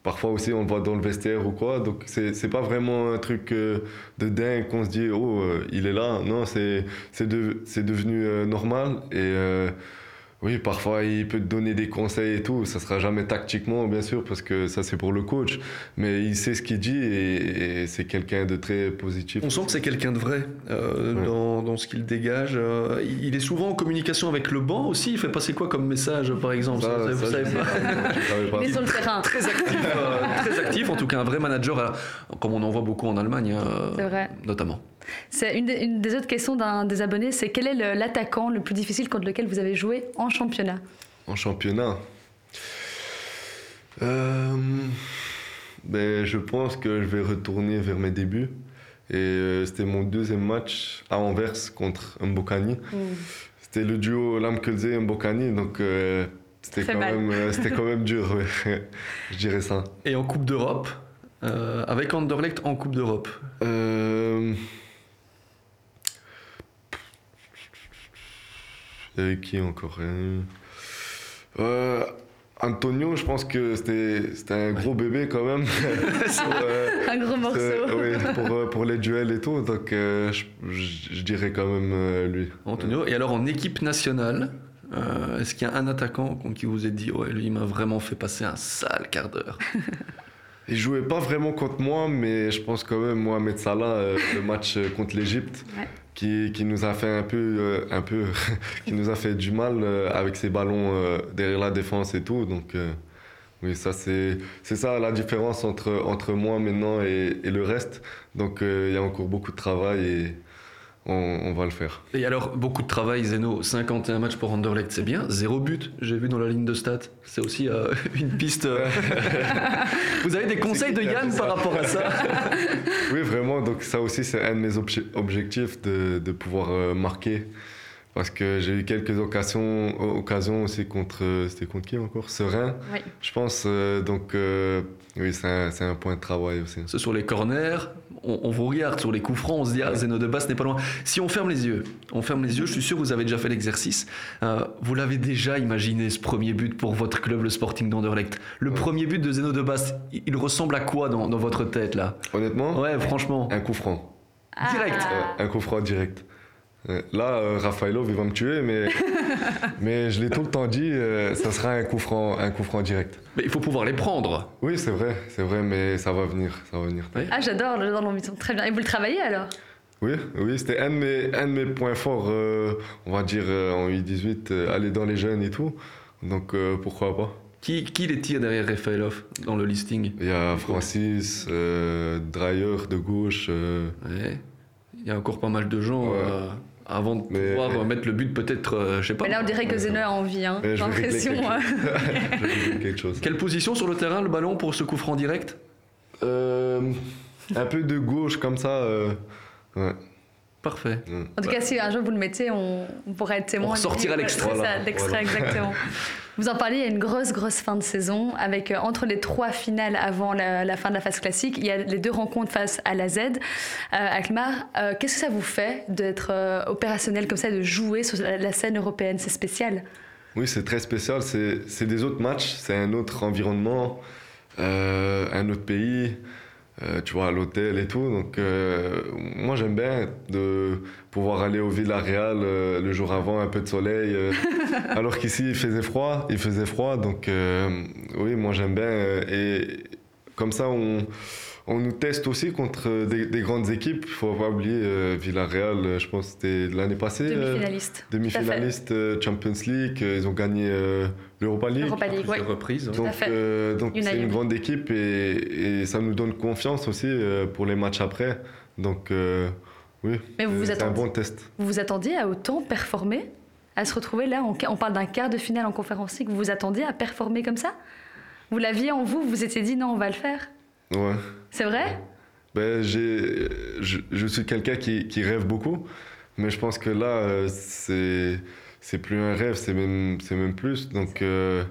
parfois aussi on le voit dans le vestiaire ou quoi. Donc c'est pas vraiment un truc de dingue qu'on se dit oh il est là. Non, c'est devenu normal et oui, parfois il peut te donner des conseils et tout. Ça sera jamais tactiquement, bien sûr, parce que ça c'est pour le coach. Mais il sait ce qu'il dit et, c'est quelqu'un de très positif. On sent que c'est quelqu'un de vrai euh, dans, dans, ce qu'il dégage. Euh, il est souvent en communication avec le banc aussi. Il fait passer quoi comme message, par exemple? Ça, Vous savez pas? Mais sur le terrain. Très actif, euh, très actif. En tout cas, un vrai manager, comme on en voit beaucoup en Allemagne, notamment. C'est une, des autres questions d'un des abonnés, c'est quel est l'attaquant le, plus difficile contre lequel vous avez joué en championnat? En championnat? Euh, ben, Je pense que je vais retourner vers mes débuts. Et euh, c'était mon deuxième match à Anvers contre Mbokani. Hmm. C'était le duo Lamkelze et Mbokani, donc euh, c'était quand, même, quand même dur, je dirais ça. Et en Coupe d'Europe Avec Anderlecht en Coupe d'Europe? Avec qui encore euh, Antonio, je pense que c'était un gros bébé quand même. Euh, un gros morceau. Oui, pour, euh, pour, les duels et tout. Donc je, dirais quand même lui. Antonio. Et alors en équipe nationale, est-ce qu'il y a un attaquant qui vous ait dit Ouais, lui, il m'a vraiment fait passer un sale quart d'heure? Il jouait pas vraiment contre moi, mais je pense quand même, Mohamed Salah, le match contre l'Égypte, qui, qui, nous a fait un peu, euh, un peu qui nous a fait du mal euh, avec ses ballons euh, derrière la défense et tout. Donc, oui, ça, c'est, c'est ça la différence entre, entre moi maintenant et, et le reste. Donc, il y a encore beaucoup de travail et on, va le faire. Et alors, beaucoup de travail, Zeno. 51 matchs pour Anderlecht, c'est bien. Zéro but, j'ai vu dans la ligne de stats. C'est aussi euh, une piste. Euh. Vous avez des conseils de Yann par rapport à ça Oui, vraiment. Donc, ça aussi, c'est un de mes objectifs de, de pouvoir euh, marquer. Parce que j'ai eu quelques occasions, occasions aussi contre. C'était contre qui encore? Serein, oui. je pense. donc, oui, c'est un, un, point de travail aussi. C'est sur les corners, on, vous regarde sur les coups francs, on se dit ah Zeno de Basse n'est pas loin. Si on ferme les yeux, on ferme les yeux, je suis sûr que vous avez déjà fait l'exercice. Euh, vous l'avez déjà imaginé ce premier but pour votre club, le Sporting d'Anderlecht. Le premier but de Zeno de Basse, il ressemble à quoi dans, votre tête là? Honnêtement Ouais, franchement. Un coup franc. Direct. un coup franc direct. Là, euh, Rafaelov, il va me tuer, mais, mais je l'ai tout le temps dit, euh, ça sera un coup franc, un coup franc direct. Mais il faut pouvoir les prendre. Oui, c'est vrai, c'est vrai, mais ça va venir, ça va venir. Ah, j'adore, j'adore l'ambition. Très bien. Et vous le travaillez alors? Oui, oui, c'était un de mes, un de mes points forts, euh, on va dire en U18, aller dans les jeunes et tout. Donc pourquoi pas. Qui, qui les tire derrière Rafaelov dans le listing? Il y a Francis, Dreyer de gauche. Ouais. Il y a encore pas mal de gens avant de pouvoir mettre le but peut-être, euh, je sais pas. Mais là, on dirait que Zeno a envie, hein. J'ai l'impression. quelque chose. Quelle position sur le terrain, le ballon, pour ce coup franc direct? Euh, Un peu de gauche, comme ça. Euh, ouais. Parfait. En tout cas, si un jour vous le mettez, on, pourrait être témoin. On sortira l'extrait. L'extrait, exactement. Vous en parliez, il y a une grosse, grosse fin de saison avec euh, entre les trois finales avant la, fin de la phase classique, il y a les deux rencontres face à la Z. Euh, Akmar, euh, qu'est-ce que ça vous fait d'être opérationnel comme ça, de jouer sur la, scène européenne? C'est spécial Oui, c'est très spécial. C'est des autres matchs, c'est un autre environnement. euh, un autre pays, euh, tu vois, à l'hôtel et tout. Donc, euh, moi, j'aime bien de pouvoir aller au Villarreal euh, le jour avant, un peu de soleil. euh, alors qu'ici, il faisait froid. Il faisait froid. Donc, euh, oui, moi, j'aime bien. euh, et comme ça, on, on nous teste aussi contre des, des grandes équipes. Il faut pas oublier euh, Villarreal, euh, je pense que c'était l'année passée. euh, Demi-finaliste. Demi-finaliste euh, Champions League. euh, Ils ont gagné euh, l'Europa League. Europa League, ouais. Reprises. À Donc, euh, c'est une grande équipe et, et ça nous donne confiance aussi euh, pour les matchs après. Donc euh, oui, Mais vous vous c'est un bon test. vous vous attendiez à autant performer À se retrouver là, on, on parle d'un quart de finale en conférence League, vous vous attendiez à performer comme ça? Vous l'aviez en vous, vous vous étiez dit non, on va le faire Ouais. C'est vrai? Ben, j'ai, je, je suis quelqu'un qui, qui rêve beaucoup, mais je pense que là, euh, c'est, c'est plus un rêve, c'est même, c'est même plus. Donc euh,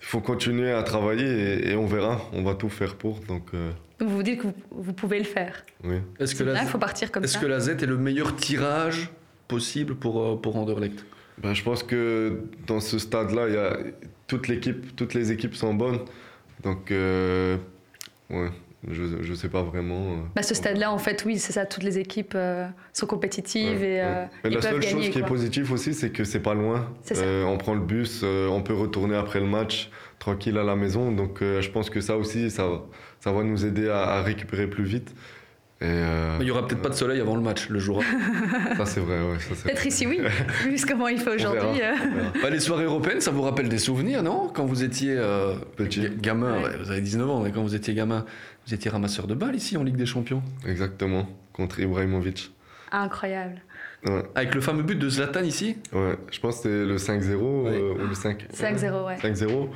il faut continuer à travailler et, et on verra. On va tout faire pour. Donc euh, Donc vous vous dites que vous, vous pouvez le faire. oui. Est-ce que, il faut partir comme est-ce ça. que la Z est le meilleur tirage possible pour, pour Anderlecht Ben, je pense que dans ce stade-là, il y a toute l'équipe, toutes les équipes sont bonnes. Donc, euh, ouais, je ne sais pas vraiment. euh. Bah, ce stade-là, en fait, oui, c'est ça, toutes les équipes euh, sont compétitives Ouais, et euh, ouais. Mais ils la peuvent seule gagner. chose qui est positive aussi, c'est que c'est pas loin. Euh, on prend le bus, euh, on peut retourner après le match tranquille à la maison. Donc, euh, je pense que ça aussi, ça, va- ça va nous aider à, à récupérer plus vite. Et euh, Mais Il y aura peut-être pas de soleil avant le match, le jour. ça, c'est vrai. Ouais, ça, c'est Peut-être ici, oui, vu ce comment il fait aujourd'hui. verra. euh. Bah, les soirées européennes, ça vous rappelle des souvenirs, non? Quand vous étiez euh, Petit. ga- gamin, Ouais. vous avez 19 ans, mais quand vous étiez gamin, vous étiez ramasseur de balles ici en Ligue des Champions? Exactement, contre Ibrahimovic. Incroyable. Ouais, Avec le fameux but de Zlatan ici? Ouais. Je pense que c'était le 5-0 euh, ou le 5 5-0, ouais. 5-0.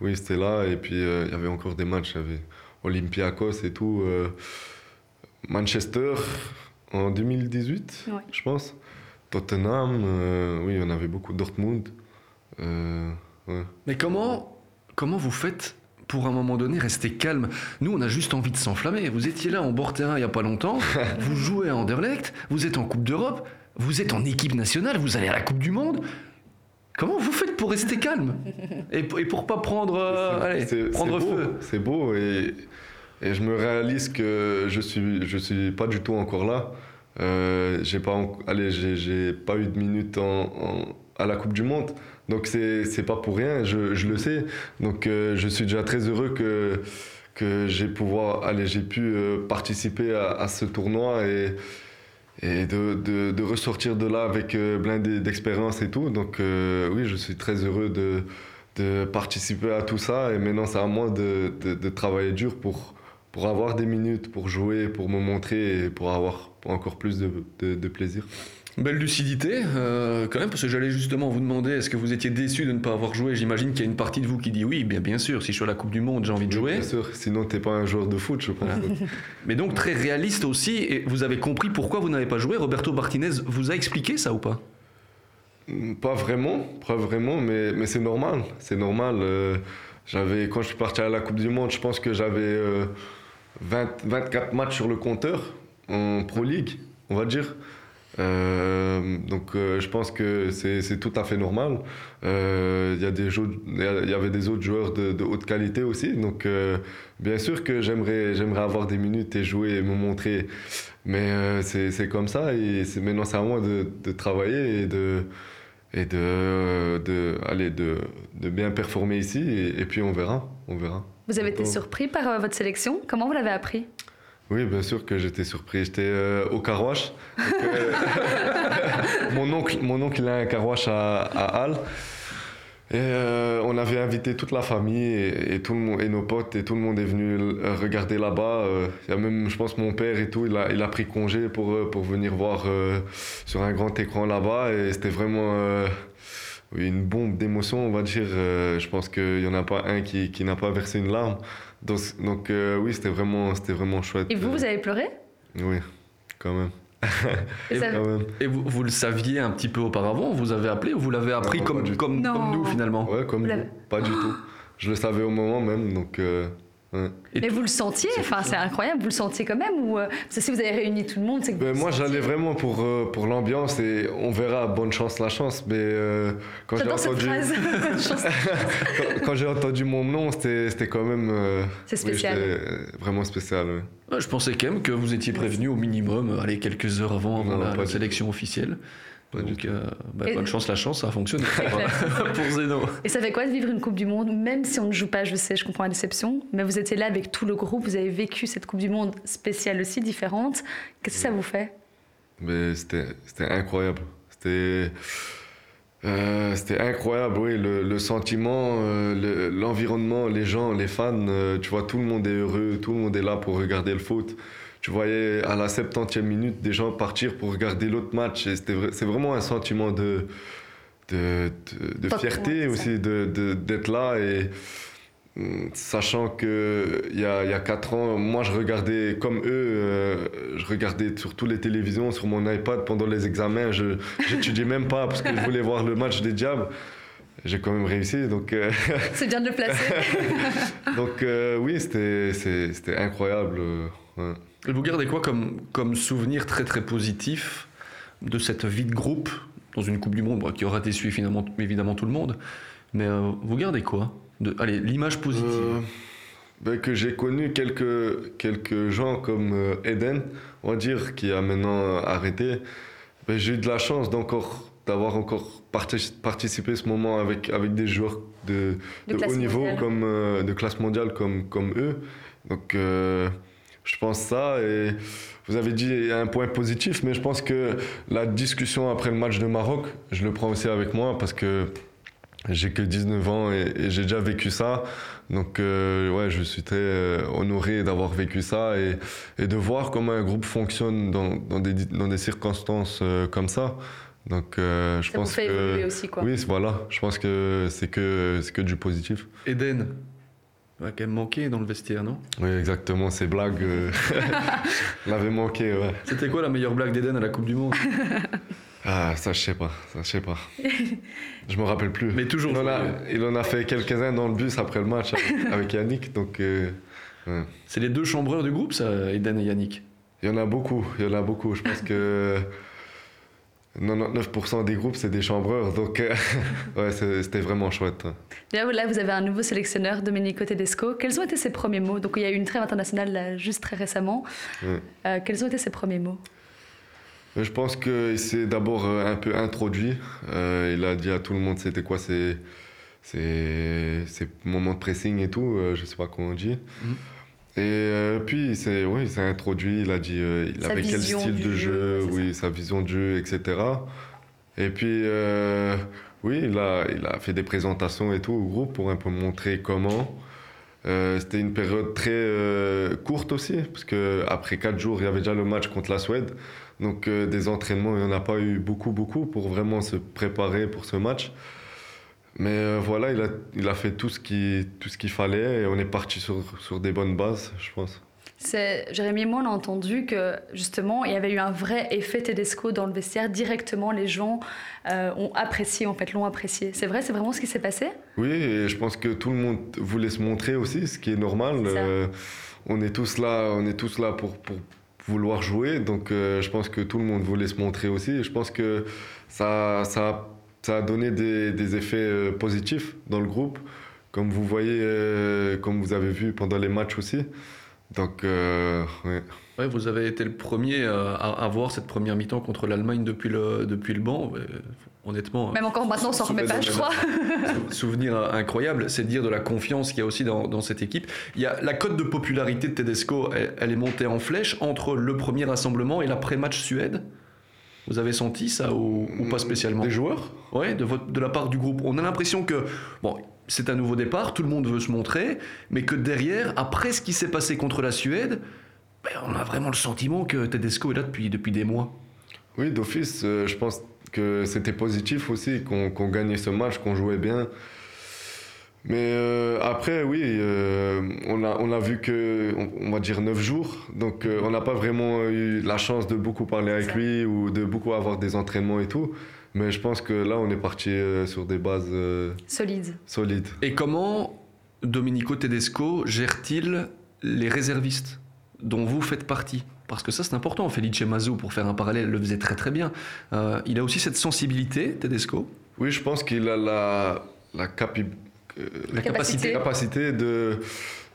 Oui, c'était là. Et puis, euh, il y avait encore des matchs. Il y avait Olympiakos et tout. Manchester en 2018, Ouais. je pense. Tottenham. euh, oui, on avait beaucoup. Dortmund. euh, ouais. Mais comment, comment vous faites pour à un moment donné rester calme? Nous, on a juste envie de s'enflammer. Vous étiez là en bord terrain il n'y a pas longtemps, vous jouez à Anderlecht, vous êtes en Coupe d'Europe, vous êtes en équipe nationale, vous allez à la Coupe du Monde. Comment vous faites pour rester calme? Et, pour- et pour pas prendre, euh, allez, prendre beau, feu? C'est beau et, et je me réalise que je suis, je suis pas du tout encore là. Euh, j'ai pas, allez, j'ai, pas eu de minutes en, à la Coupe du Monde, donc c'est, c'est pas pour rien. Je, je le sais. Donc euh, je suis déjà très heureux que que j'ai pouvoir, allez, j'ai pu euh, participer à, ce tournoi et et de, de, ressortir de là avec euh, plein d'e- d'expérience et tout. Donc oui, je suis très heureux de, de participer à tout ça. Et maintenant, c'est à moi de, de travailler dur pour, pour avoir des minutes, pour jouer, pour me montrer et pour avoir encore plus de, de, de plaisir. Belle lucidité, euh, quand même, parce que j'allais justement vous demander, est-ce que vous étiez déçu de ne pas avoir joué? J'imagine qu'il y a une partie de vous qui dit oui, bien, bien sûr, si je suis à la Coupe du Monde, j'ai envie de jouer. Bien sûr, sinon, t'es pas un joueur de foot, je pense. Mais donc très réaliste aussi, et vous avez compris pourquoi vous n'avez pas joué? Roberto Martinez vous a expliqué ça ou pas? Pas vraiment, pas vraiment, mais, mais c'est normal. C'est normal. euh, j'avais, quand je suis parti à la Coupe du Monde, je pense que j'avais euh, 20 24 matchs sur le compteur en Pro League, on va dire. Euh, donc euh, je pense que c'est, tout à fait normal. Euh, Il y, y y avait des autres joueurs de, haute qualité aussi. Donc bien sûr que j'aimerais, avoir des minutes et jouer et me montrer. Mais c'est, comme ça et maintenant c'est à moi de, de travailler et de, et de, de, allez, de, de bien performer ici et, et puis on verra, on verra. Vous avez été surpris par euh, votre sélection? Comment vous l'avez appris? Oui, bien sûr que j'étais surpris. J'étais euh, au carouage. Donc, euh, mon, oncle, mon oncle, il a un carouage à, à Halle. Et euh, on avait invité toute la famille et, et tout le monde, et nos potes et tout le monde est venu regarder là-bas. Il y a même, je pense, mon père et tout, il a, il a pris congé pour, pour venir voir sur un grand écran là-bas. Et c'était vraiment une bombe d'émotions, on va dire. Euh, je pense qu'il n'y en a pas un qui, qui n'a pas versé une larme. Donc, donc euh, oui, c'était vraiment, c'était vraiment chouette. Et vous, vous avez pleuré? Oui, quand même. Et ça- Quand même. Et vous, vous le saviez un petit peu auparavant? Vous avez appelé ou vous l'avez appris Non, comme, comme, nous finalement? Ouais, comme Vous nous. l'avez- Pas du tout. Je le savais au moment même, donc euh, Ouais. Mais vous le sentiez, C'est enfin c'est incroyable, vous le sentiez quand même ou euh, parce que si vous avez réuni tout le monde, c'est que Ben, vous moi, j'allais vraiment pour, euh, pour l'ambiance et on verra, bonne chance, la chance. Mais euh, quand j'ai entendu, quand, quand j'ai entendu mon nom, c'était c'était quand même. euh, C'est spécial. vraiment spécial. ouais. Ouais, je pensais quand même que vous étiez prévenu au minimum, euh, allez, quelques heures avant, avant Non, la, la sélection officielle. Pas Donc, euh, bah, bonne chance, la chance, ça a fonctionné pour Zeno. Et ça fait quoi de vivre une Coupe du Monde, même si on ne joue pas, je sais, je comprends la déception, mais vous étiez là avec tout le groupe, vous avez vécu cette Coupe du Monde spéciale aussi, différente. Qu'est-ce que ça vous fait? Mais c'était c'était incroyable. C'était. euh, c'était incroyable, oui, le, le sentiment, euh, le- l'environnement, les gens, les fans, euh, tu vois, tout le monde est heureux, tout le monde est là pour regarder le foot. Tu voyais à la 70e minute des gens partir pour regarder l'autre match. et c'était vrai- C'est vraiment un sentiment de, de, de, de Pas- fierté ouais, aussi d'être là et hum, sachant que il y a, y a 4 ans, moi je regardais comme eux, euh, je regardais sur toutes les télévisions, sur mon iPad pendant les examens. Je j'étudiais même pas parce que je voulais voir le match des Diables. J'ai quand même réussi, donc, euh, C'est bien de le placer. donc euh, oui, c'était incroyable. ouais. Vous gardez quoi comme, comme souvenir très très positif de cette vie de groupe dans une Coupe du Monde? Qui aura déçu finalement, évidemment tout le monde Mais euh, vous gardez quoi de, Allez, l'image positive? Euh, ben, que j'ai connu quelques, quelques gens comme euh, Eden, on va dire, qui a maintenant arrêté. Ben, j'ai eu de la chance d'encore d'avoir encore parti- participé ce moment avec, avec des joueurs de, De de classe haut niveau, mondiale. comme, euh, de classe mondiale comme, comme eux. Donc, euh, je pense ça. Et vous avez dit un point positif, mais je pense que la discussion après le match de Maroc, je le prends aussi avec moi parce que j'ai que 19 ans et, et j'ai déjà vécu ça. Donc, euh, ouais, je suis très euh, honoré d'avoir vécu ça et, et de voir comment un groupe fonctionne dans, dans, des, dans des circonstances euh, comme ça. Donc, euh, je Ça vous pense fait que. évoluer aussi, quoi. Oui, voilà. Je pense que c'est que, c'est que du positif. Eden va quand même manqué dans le vestiaire, non? Oui, exactement. Ces blagues euh, l'avaient manqué, ouais. C'était quoi la meilleure blague d'Eden à la Coupe du Monde? Ah, ça, je sais pas. Ça, je sais pas. Je me rappelle plus. Mais toujours. Il en a, il en a fait quelques-uns dans le bus après le match avec, avec Yannick. Donc, euh, ouais. C'est les deux chambreurs du groupe, ça, Eden et Yannick? il y en a beaucoup. Il y en a beaucoup. Je pense que 99% des groupes, c'est des chambreurs. Donc, euh, ouais, c'était vraiment chouette. D'ailleurs, là, vous avez un nouveau sélectionneur, Domenico Tedesco. Quels ont été ses premiers mots? Donc, il y a eu une trêve internationale là, juste très récemment. Ouais. Euh, quels ont été ses premiers mots? Euh, Je pense qu'il s'est d'abord un peu introduit. Euh, il a dit à tout le monde c'était quoi ces, moments de pressing et tout. euh, je sais pas comment on dit. Mhm. Et euh, puis, il s'est oui, il s'est introduit. Il a dit euh, il Sa avait quel vision style de jeu, oui, sa vision de jeu, etc. Et puis, euh, oui, il a, il a fait des présentations et tout au groupe pour un peu montrer comment. Euh, C'était une période très courte aussi, parce qu'après quatre jours, il y avait déjà le match contre la Suède. Donc des entraînements, il n'y en a pas eu beaucoup, beaucoup pour vraiment se préparer pour ce match. Mais euh, voilà, il a, il a fait tout ce qu'il fallait et on est parti sur, sur des bonnes bases, je pense. Jérémy et moi, on a entendu que justement, il y avait eu un vrai effet Tedesco dans le vestiaire. Directement, les gens euh, ont apprécié, en fait, l'ont apprécié. C'est vrai, c'est vraiment ce qui s'est passé? Oui, et je pense que tout le monde voulait se montrer aussi, ce qui est normal. Euh, on est tous là, on est tous là pour, pour vouloir jouer, donc euh, je pense que tout le monde voulait se montrer aussi. Et je pense que ça, ça, a- ça a donné des, des effets euh, positifs dans le groupe, comme vous voyez, euh, comme vous avez vu pendant les matchs aussi. Donc, euh. Ouais, vous avez été le premier à avoir cette première mi-temps contre l'Allemagne depuis le, depuis le banc. Honnêtement, Même encore maintenant, on s'en remet pas, je crois. Sou- Souvenir incroyable, c'est de dire de la confiance qu'il y a aussi dans, dans cette équipe. Il y a la cote de popularité de Tedesco, elle, elle est montée en flèche entre le premier rassemblement et l'après-match Suède. Vous avez senti ça ou, ou pas spécialement Des joueurs Ouais, de, votre, de la part du groupe. On a l'impression que bon, c'est un nouveau départ, tout le monde veut se montrer, mais que derrière, après ce qui s'est passé contre la Suède, ben, on a vraiment le sentiment que Tedesco est là depuis, depuis des mois. Oui, d'office, euh, je pense que c'était positif aussi qu'on qu'on gagnait ce match, qu'on jouait bien. Mais euh, après, oui, euh, on, a, on a vu que, on, on va dire, 9 jours. Donc, euh, on n'a pas vraiment eu la chance de beaucoup parler avec lui ou de beaucoup avoir des entraînements et tout. Mais je pense que là, on est parti euh, sur des bases euh, Solide. solides. Et comment Domenico Tedesco gère-t-il les réservistes dont vous faites partie? Parce que ça c'est important. Felice Mazou, pour faire un parallèle, le faisait très très bien. Euh, il a aussi cette sensibilité, Tedesco? Oui, je pense qu'il a la, la, la capacité. capacité de,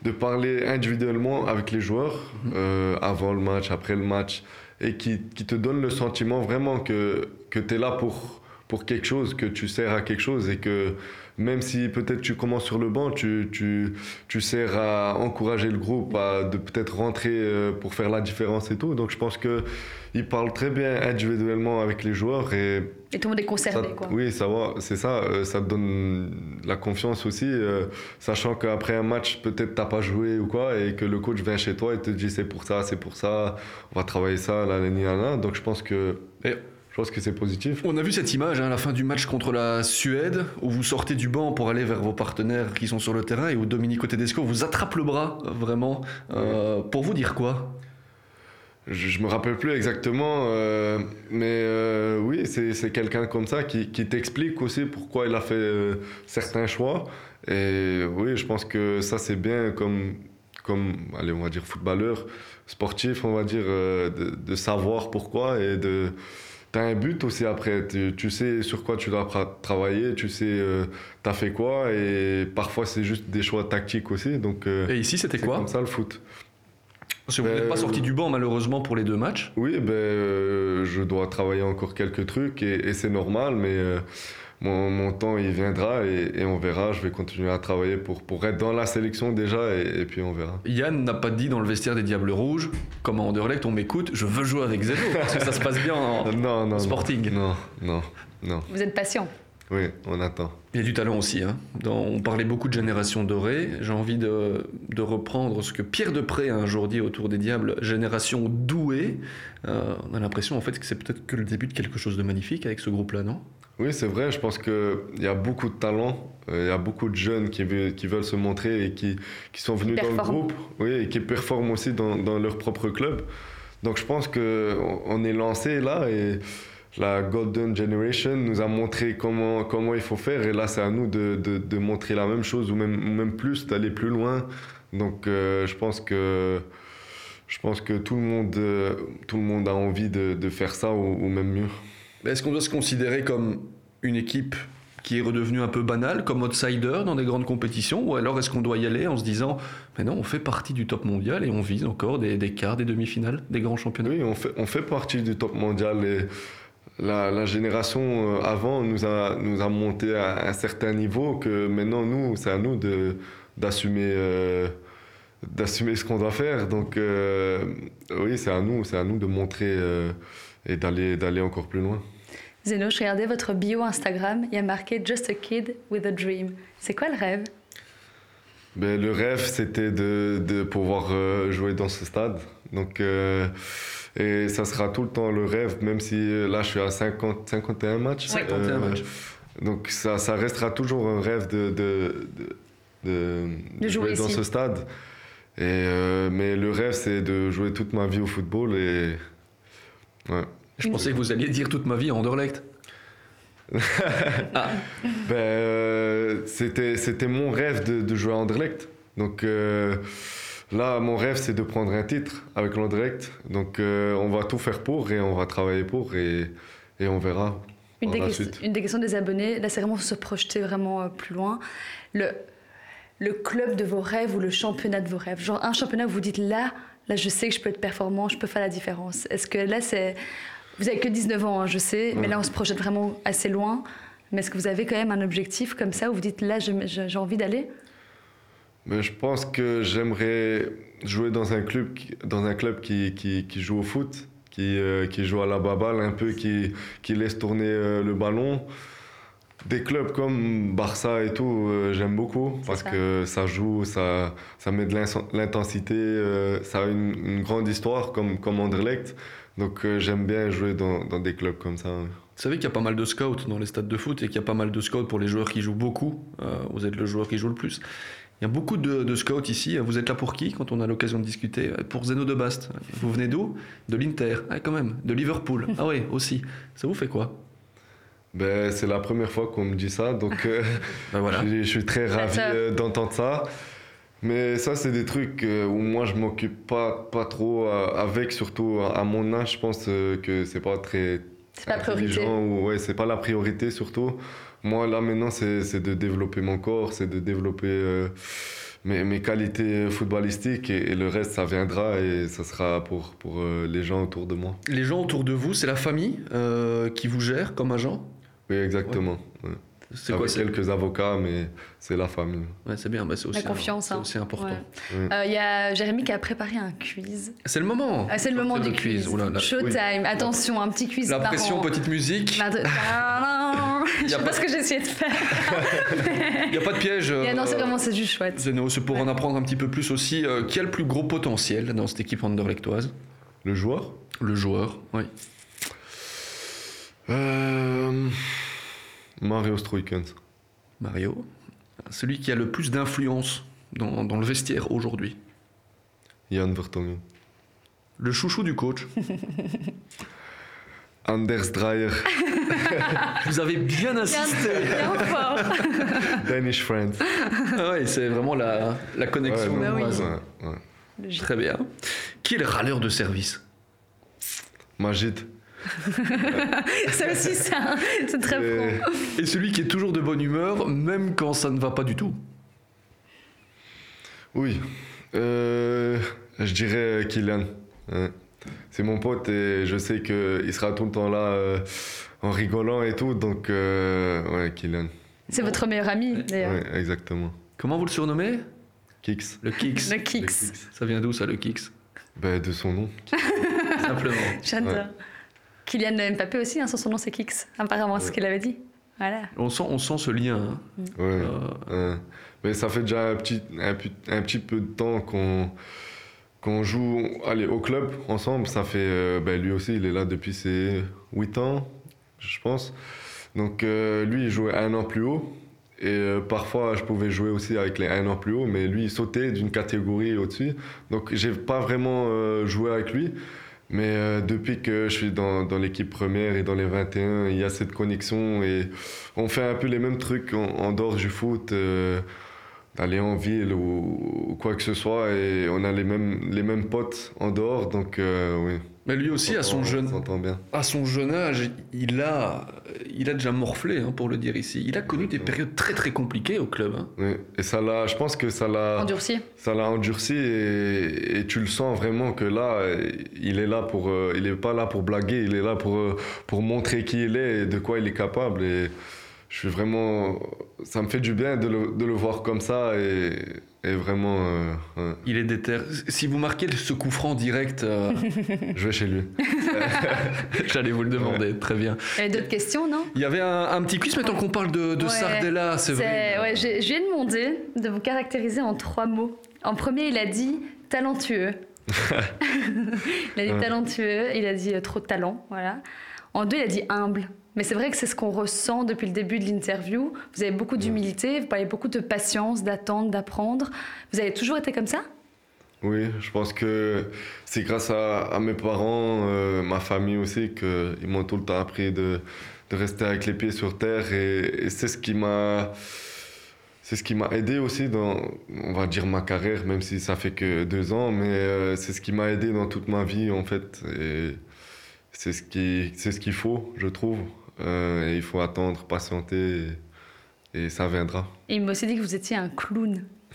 de parler individuellement avec les joueurs mhm. euh, avant le match, après le match, et qui, qui te donne le sentiment vraiment que, que tu es là pour, pour quelque chose, que tu sers à quelque chose et que même si peut-être tu commences sur le banc, tu, tu, tu sers à encourager le groupe à de peut-être rentrer euh, pour faire la différence et tout. Donc je pense que il parle très bien individuellement avec les joueurs et et tout le monde est concerné ça, quoi. Oui, ça c'est ça, euh, ça te donne la confiance aussi, euh, sachant qu'après un match peut-être t'as pas joué ou quoi et que le coach vient chez toi et te dit c'est pour ça, c'est pour ça, on va travailler ça, là, là, là, là. Donc je pense que je pense que c'est positif. On a vu cette image hein, à la fin du match contre la Suède, où vous sortez du banc pour aller vers vos partenaires qui sont sur le terrain et où Domenico Tedesco vous attrape le bras, vraiment. Euh, pour vous dire quoi? Je, ne me rappelle plus exactement, euh, mais euh, oui, c'est quelqu'un comme ça qui, qui t'explique aussi pourquoi il a fait certains choix. Et oui, je pense que ça c'est bien comme, comme, allez, on va dire footballeur, sportif, on va dire, de, de savoir pourquoi et de tu un but aussi après. Tu, sais sur quoi tu dois travailler, tu sais euh, tu as fait quoi, et parfois c'est juste des choix tactiques aussi. Donc, euh, et ici, c'était quoi comme ça le foot. Parce que vous n'êtes pas ben, sorti du banc malheureusement pour les deux matchs. Oui, ben, euh, je dois travailler encore quelques trucs et, et c'est normal, mais mon, temps il viendra et, on verra. Je vais continuer à travailler pour, pour être dans la sélection déjà et, puis on verra. Yann n'a pas dit dans le vestiaire des Diables Rouges, comme à Anderlecht, on m'écoute, je veux jouer avec Zeno parce que ça se passe bien en, non, non, sporting. Non, non, non. Vous êtes patient. Oui, on attend. Il y a du talent aussi. Hein. on parlait beaucoup de génération dorée. J'ai envie de, de, reprendre ce que Pierre Depré a un jour dit autour des Diables, génération douée. Euh, on a l'impression en fait que c'est peut-être que le début de quelque chose de magnifique avec ce groupe-là, non? Oui, c'est vrai. Je pense qu'il y a beaucoup de talents. Euh, il y a beaucoup de jeunes qui, veulent, qui veulent se montrer et qui, qui sont venus dans le groupe oui, et qui performent aussi dans, dans, leur propre club. Donc je pense qu'on est lancé là et la Golden Generation nous a montré comment, comment il faut faire. Et là, c'est à nous de, de, de, montrer la même chose ou même, même plus, d'aller plus loin. Donc euh, je pense que. Je pense que tout le monde, euh, tout le monde a envie de, de faire ça ou, ou même mieux. Est-ce qu'on doit se considérer comme une équipe qui est redevenue un peu banale, comme outsider dans des grandes compétitions Ou alors est-ce qu'on doit y aller en se disant, mais non, on fait partie du top mondial et on vise encore des, quarts, des demi-finales, des grands championnats? Oui, on fait, on fait partie du top mondial et la, génération euh, avant nous a, nous a monté à un certain niveau que maintenant, nous, c'est à nous d'assumer. Euh, d'assumer ce qu'on doit faire donc euh, oui c'est à nous c'est à nous de montrer et d'aller d'aller encore plus loin Zeno, je regardais votre bio Instagram, il y a marqué Just a kid with a dream. C'est quoi le rêve? Ben, Le rêve, c'était de, de, pouvoir euh, jouer dans ce stade. Donc, euh, et ça sera tout le temps le rêve, même si euh, là je suis à 50, 51 matchs. 51 matchs. Donc ça, ça, restera toujours un rêve de, de, de, jouer, dans ce stade. Et, mais le rêve, c'est de jouer toute ma vie au football. Et, ouais. Je pensais que vous alliez dire toute ma vie en Anderlecht. ah. ben, euh, c'était, c'était mon rêve de, jouer à Anderlecht. Donc euh, là, mon rêve, c'est de prendre un titre avec l'Anderlecht. Donc euh, on va tout faire pour et on va travailler pour et, et on verra. Une des, une des, questions des abonnés, là, c'est vraiment se projeter vraiment plus loin. Le, le club de vos rêves ou le championnat de vos rêves? Genre un championnat où vous dites là, là, je sais que je peux être performant, je peux faire la différence. Est-ce que là, c'est vous avez que 19 ans, hein, je sais, mais là on se projette vraiment assez loin. Mais est-ce que vous avez quand même un objectif comme ça où vous dites là j'ai envie d'aller? Mais je pense que j'aimerais jouer dans un club, dans un club qui, qui, qui joue au foot, qui, euh, qui, joue à la baballe un peu, qui, qui laisse tourner euh, le ballon. Des clubs comme Barça et tout, euh, j'aime beaucoup parce que ça joue, ça, ça met de l'intensité, ça a une, une, grande histoire comme, comme Anderlecht. Donc euh, j'aime bien jouer dans, dans, des clubs comme ça. Vous savez qu'il y a pas mal de scouts dans les stades de foot et qu'il y a pas mal de scouts pour les joueurs qui jouent beaucoup. Euh, vous êtes le joueur qui joue le plus. Il y a beaucoup de, de, scouts ici. Vous êtes là pour qui quand on a l'occasion de discuter? Pour Zeno de Bast. Vous venez d'où? De l'Inter. Ah, quand même. De Liverpool. Ah oui, aussi. Ça vous fait quoi? Ben, c'est la première fois qu'on me dit ça, donc euh, Ben voilà. je, je suis très ravi d'entendre ça. Mais ça, c'est des trucs euh, où moi, je m'occupe pas, pas trop euh, avec, surtout à mon âge, je pense euh, que c'est pas très C'est pas priorité. intelligent ou ouais, c'est pas la priorité surtout. Moi, là, maintenant, c'est c'est de développer mon corps, c'est de développer euh, mes, mes qualités footballistiques et, et le reste, ça viendra et ça sera pour, pour euh, les gens autour de moi. Les gens autour de vous, c'est la famille euh, qui vous gère comme agent? Oui, exactement. ouais. C'est quoi quelques avocats, mais c'est la famille. Ouais, c'est bien, bah, c'est aussi, La confiance, c'est hein. aussi important. Ouais. Ouais. Euh, Il y a Jérémy qui a préparé un quiz. C'est le moment. Ah, c'est le moment du le quiz. Là là. Showtime. Attention, un petit quiz La pression, petite musique. De- Je Y sais a pas pas- ce que j'ai essayé de faire. Il n'y a pas de piège. Non, c'est euh, vraiment, c'est juste chouette. Zeno, c'est pour Ouais. en apprendre un petit peu plus aussi. euh, qui a le plus gros potentiel dans cette équipe anderlechtoise Le joueur? Le joueur, oui. Euh, Mario Struikens. Mario. Celui qui a le plus d'influence dans, dans le vestiaire aujourd'hui. Jan Vertonghen. Le chouchou du coach. Anders Dreyer. Vous avez bien insisté. bien fort. Danish Friends. Ah ouais, c'est vraiment la, la connexion Ouais, bah oui. danoise. ouais, ouais. Logique. Très bien. Qui est le râleur de service? Majid. C'est aussi ça. C'est très Et- franc. Et celui qui est toujours de bonne humeur, même quand ça ne va pas du tout. Oui. Euh, je dirais Kylian. Ouais. C'est mon pote et je sais qu'il sera tout le temps là euh, en rigolant et tout. Donc, euh, ouais, Kylian. C'est votre meilleur ami, d'ailleurs. Ouais, exactement. Comment vous le surnommez? Kix. Le Kix. Le Kix. Ça vient d'où ça, le Kix? Ben, de son nom. Simplement. J'adore. Ouais. Kylian Mbappé aussi, hein, son son nom c'est Kix. Apparemment, c'est ce qu'il avait dit. Voilà. On sent, on sent ce lien. hein. Ouais. Euh, Ouais. Mais ça fait déjà un petit, un, petit peu de temps qu'on qu'on joue allez, au club ensemble. Ça fait, euh, ben, lui aussi, il est là depuis ses 8 ans, je pense. Donc euh, lui, il jouait un an plus haut. Et euh, parfois, je pouvais jouer aussi avec les un an plus haut, mais lui, il sautait d'une catégorie au-dessus. Donc j'ai pas vraiment euh, joué avec lui. Mais euh, depuis que je suis dans, dans l'équipe première et dans les 21, il y a cette connexion et on fait un peu les mêmes trucs en, dehors du foot, euh, d'aller en ville ou, ou quoi que ce soit, et on a les mêmes, les mêmes potes en dehors, donc euh, oui. Mais lui aussi, à son, On jeune, bien. à son jeune âge, il a, il a déjà morflé, hein, pour le dire ici. Il a connu des périodes très très compliquées au club. hein. Oui. Et ça l'a, je pense que ça l'a, Endurci. ça l'a endurci et, et tu le sens vraiment que là, il est là pour, euh, il est pas là pour blaguer, il est là pour, euh, pour montrer qui il est et de quoi il est capable. Et je suis vraiment, ça me fait du bien de le, de le voir comme ça et, et vraiment, euh, ouais. Il est déter. Si vous marquez ce coup franc direct, euh, je vais chez lui. j'allais vous le demander. Très bien. Il y avait d'autres questions, non? Il y avait un, un petit quiz, maintenant qu'on parle de, de Ouais. Sardella, c'est vrai. Ouais, je, je lui ai demandé de vous caractériser en trois mots. En premier, il a dit talentueux. il a dit Ouais. talentueux, il a dit euh, trop de talent, voilà. En deux, il a dit humble. Mais c'est vrai que c'est ce qu'on ressent depuis le début de l'interview. Vous avez beaucoup d'humilité, vous parlez beaucoup de patience, d'attendre, d'apprendre. Vous avez toujours été comme ça? Oui, je pense que c'est grâce à, à mes parents, euh, ma famille aussi, qu'ils m'ont tout le temps appris de, de rester avec les pieds sur terre. Et, et c'est ce qui m'a. C'est ce qui m'a aidé aussi dans, on va dire, ma carrière, même si ça fait que deux ans, mais euh, c'est ce qui m'a aidé dans toute ma vie, en fait. Et c'est ce qui, c'est ce qu'il faut, je trouve. Euh, et il faut attendre, patienter, et, et ça viendra. Et il m'a aussi dit que vous étiez un clown.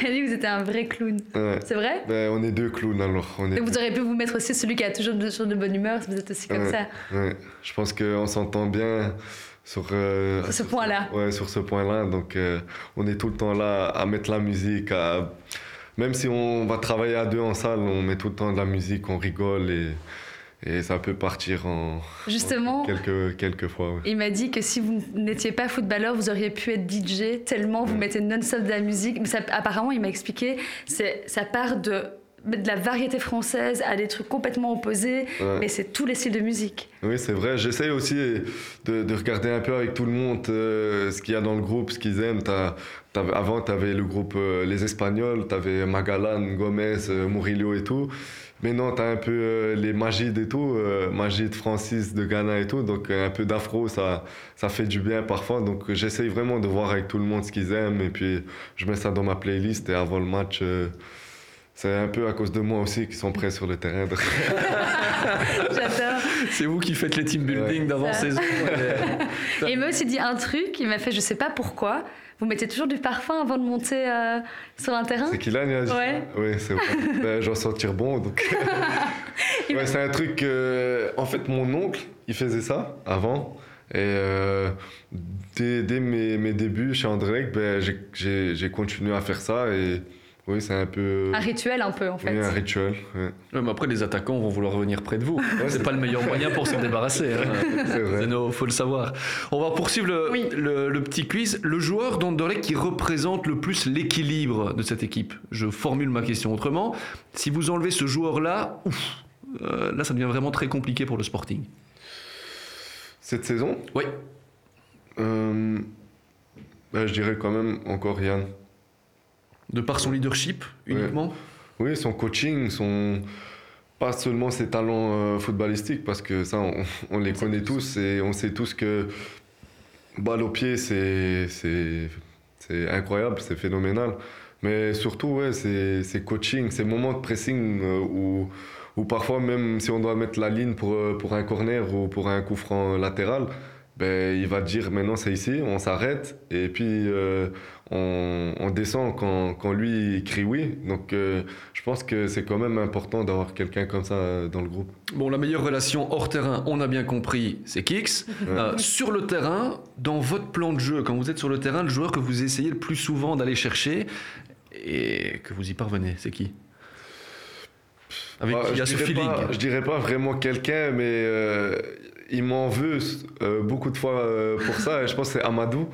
Il a dit que vous étiez un vrai clown. Ouais. C'est vrai? Ben, on est deux clowns alors. On est Et vous auriez pu vous mettre aussi celui qui a toujours de, toujours de bonne humeur, vous êtes aussi comme Ouais. ça. Ouais, je pense qu'on s'entend bien sur, euh, Sur ce point-là. Ouais, sur ce point-là. Donc, euh, on est tout le temps là à mettre la musique. à- Même si on va travailler à deux en salle, on met tout le temps de la musique, on rigole et, et ça peut partir en Justement, en quelques, quelques fois. ouais. il m'a dit que si vous n'étiez pas footballeur, vous auriez pu être DJ tellement vous mettez non-stop de la musique. Mais ça, apparemment, il m'a expliqué, c'est ça part de de la variété française à des trucs complètement opposés, Ouais. mais c'est tous les styles de musique. Oui, c'est vrai. J'essaye aussi de, de regarder un peu avec tout le monde euh, ce qu'il y a dans le groupe, ce qu'ils aiment. Avant, tu avais le groupe euh, Les Espagnols, tu avais Magalan, Gomez, euh, Murillo et tout. Mais non, t'as un peu euh, les Magid et tout, euh, Magid, Francis de Ghana et tout, donc euh, un peu d'afro, ça, ça fait du bien parfois. Donc j'essaye vraiment de voir avec tout le monde ce qu'ils aiment et puis je mets ça dans ma playlist et avant le match, euh, c'est un peu à cause de moi aussi qu'ils sont prêts sur le terrain. J'adore. C'est vous qui faites les team building Ouais. d'avant-saison. Et il m'a aussi dit un truc, il m'a fait, je sais pas pourquoi, vous mettez toujours du parfum avant de monter euh, sur un terrain? C'est qu'il a dit Ouais. Oui, c'est vrai. Ben, je vais sentir bon. Donc... ouais, c'est un truc. En fait, mon oncle, il faisait ça avant. Et euh, dès, dès mes, mes débuts chez Anderlecht, ben, j'ai continué à faire ça. Et oui, c'est un peu. Un rituel un peu en fait. oui, un rituel. ouais. Ouais, mais après, les attaquants vont vouloir venir près de vous. c'est c'est- pas le meilleur moyen pour s'en débarrasser. Hein. C'est vrai. Zeno, faut le savoir. On va poursuivre le, Oui. le- le petit quiz. Le joueur d'Anderlecht qui représente le plus l'équilibre de cette équipe. Je formule ma question autrement. Si vous enlevez ce joueur-là, ouf, euh, là, ça devient vraiment très compliqué pour le Sporting. Cette saison, Oui. euh, ben, je dirais quand même encore Yann. De par son leadership uniquement. Oui, son coaching, son pas seulement ses talents euh, footballistiques, parce que ça, on, on les connaît tous et on sait tous que balle au pied, c'est incroyable, c'est phénoménal. Mais surtout, ouais, c'est coaching, ces moments de pressing euh, où, où parfois même si on doit mettre la ligne pour, euh, pour un corner ou pour un coup franc latéral, ben, il va dire maintenant c'est ici, on s'arrête et puis euh, on, on descend quand, quand lui crie oui. Donc euh, je pense que c'est quand même important d'avoir quelqu'un comme ça euh, dans le groupe. Bon, la meilleure relation hors terrain, on a bien compris, c'est Kix. Euh, sur le terrain, dans votre plan de jeu, quand vous êtes sur le terrain, le joueur que vous essayez le plus souvent d'aller chercher et que vous y parvenez, c'est qui? Avec Bah, qui? Il y a je ce dirais feeling pas- je dirais pas vraiment quelqu'un, mais euh, il m'en veut euh, beaucoup de fois euh, pour ça. Et je pense que c'est Amadou.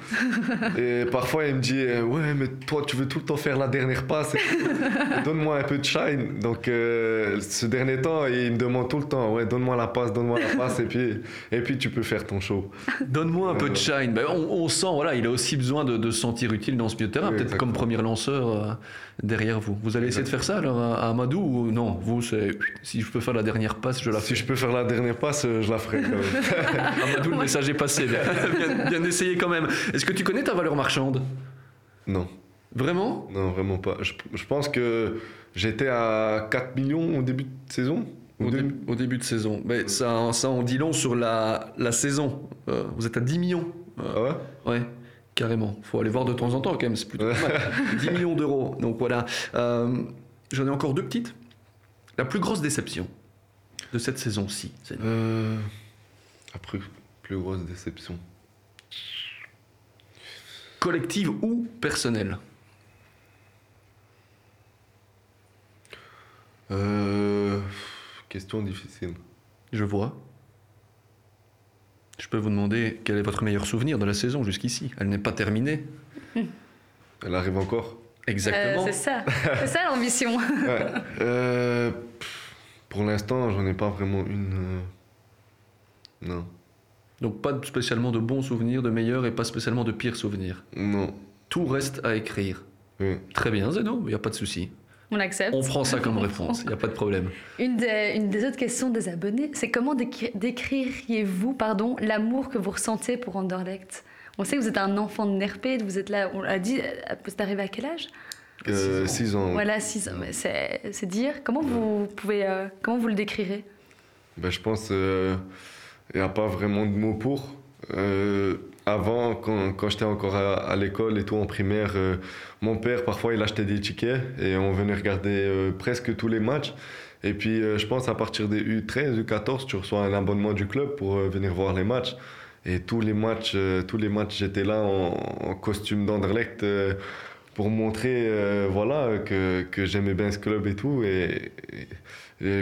et parfois, il me dit euh, Ouais, mais toi, tu veux tout le temps faire la dernière passe. Donne-moi un peu de shine. Donc, ce dernier temps, il me demande tout le temps Ouais, donne-moi la passe, donne-moi la passe. et, puis, et puis, tu peux faire ton show. Donne-moi un peu de shine. Ben, on, on sent, voilà, il a aussi besoin de, se sentir utile dans ce milieu de terrain, Oui, peut-être comme premier lanceur derrière vous. Vous allez essayer de faire ça alors à, Amadou ou non? Vous, c'est si je peux faire la dernière passe, je la fais. Si je peux faire la dernière passe, euh, je la ferai quand même. Amadou, le message est passé. Bien, bien, bien essayé quand même. Est-ce que tu connais ta valeur marchande? Non, Vraiment? Non, vraiment pas. Je, je pense que j'étais à 4 millions au début de saison? Au, deux- dé- au début de saison. Mais ça, ça en dit long sur la, la saison. Euh, vous êtes à 10 millions. Euh, Ah ouais? Ouais, carrément. faut aller voir de temps en temps quand même, c'est plutôt pas mal. 10 millions d'euros. Donc voilà. Euh, J'en ai encore deux petites. La plus grosse déception de cette saison-ci. c'est- Euh, après, plus grosse déception. Collective ou personnelle? Euh, question difficile. Je vois. Je peux vous demander quel est votre meilleur souvenir de la saison jusqu'ici. Elle n'est pas terminée. Elle arrive encore. Exactement. Euh, c'est ça, c'est ça l'ambition. Ouais. Euh, pour l'instant, j'en ai pas vraiment une. euh, Non. Donc pas spécialement de bons souvenirs, de meilleurs et pas spécialement de pires souvenirs. Non. Tout reste à écrire. Oui. Très bien, Zeno, il n'y a pas de souci. On accepte. On prend ça comme réponse, il n'y a pas de problème. Une des, une des autres questions des abonnés, c'est comment décri- décririez-vous pardon, l'amour que vous ressentez pour Anderlecht? On sait que vous êtes un enfant de Nerpé, vous êtes là, on l'a dit, euh, vous êtes arrivé à quel âge? Euh, six ans. Voilà, 6 ans. mais C'est c'est dire. Comment vous pouvez, euh, comment vous le décrirez? Ben, je pense qu'il n'y a pas vraiment de mots pour. Avant, quand, quand j'étais encore à, à l'école et tout en primaire, euh, mon père, parfois, il achetait des tickets et on venait regarder euh, presque tous les matchs. Et puis, euh, je pense à partir des U13, U14, tu reçois un abonnement du club pour venir voir les matchs. Et tous les matchs, tous les matchs, j'étais là en, costume d'Anderlecht pour montrer, voilà, que, que j'aimais bien ce club et tout. Et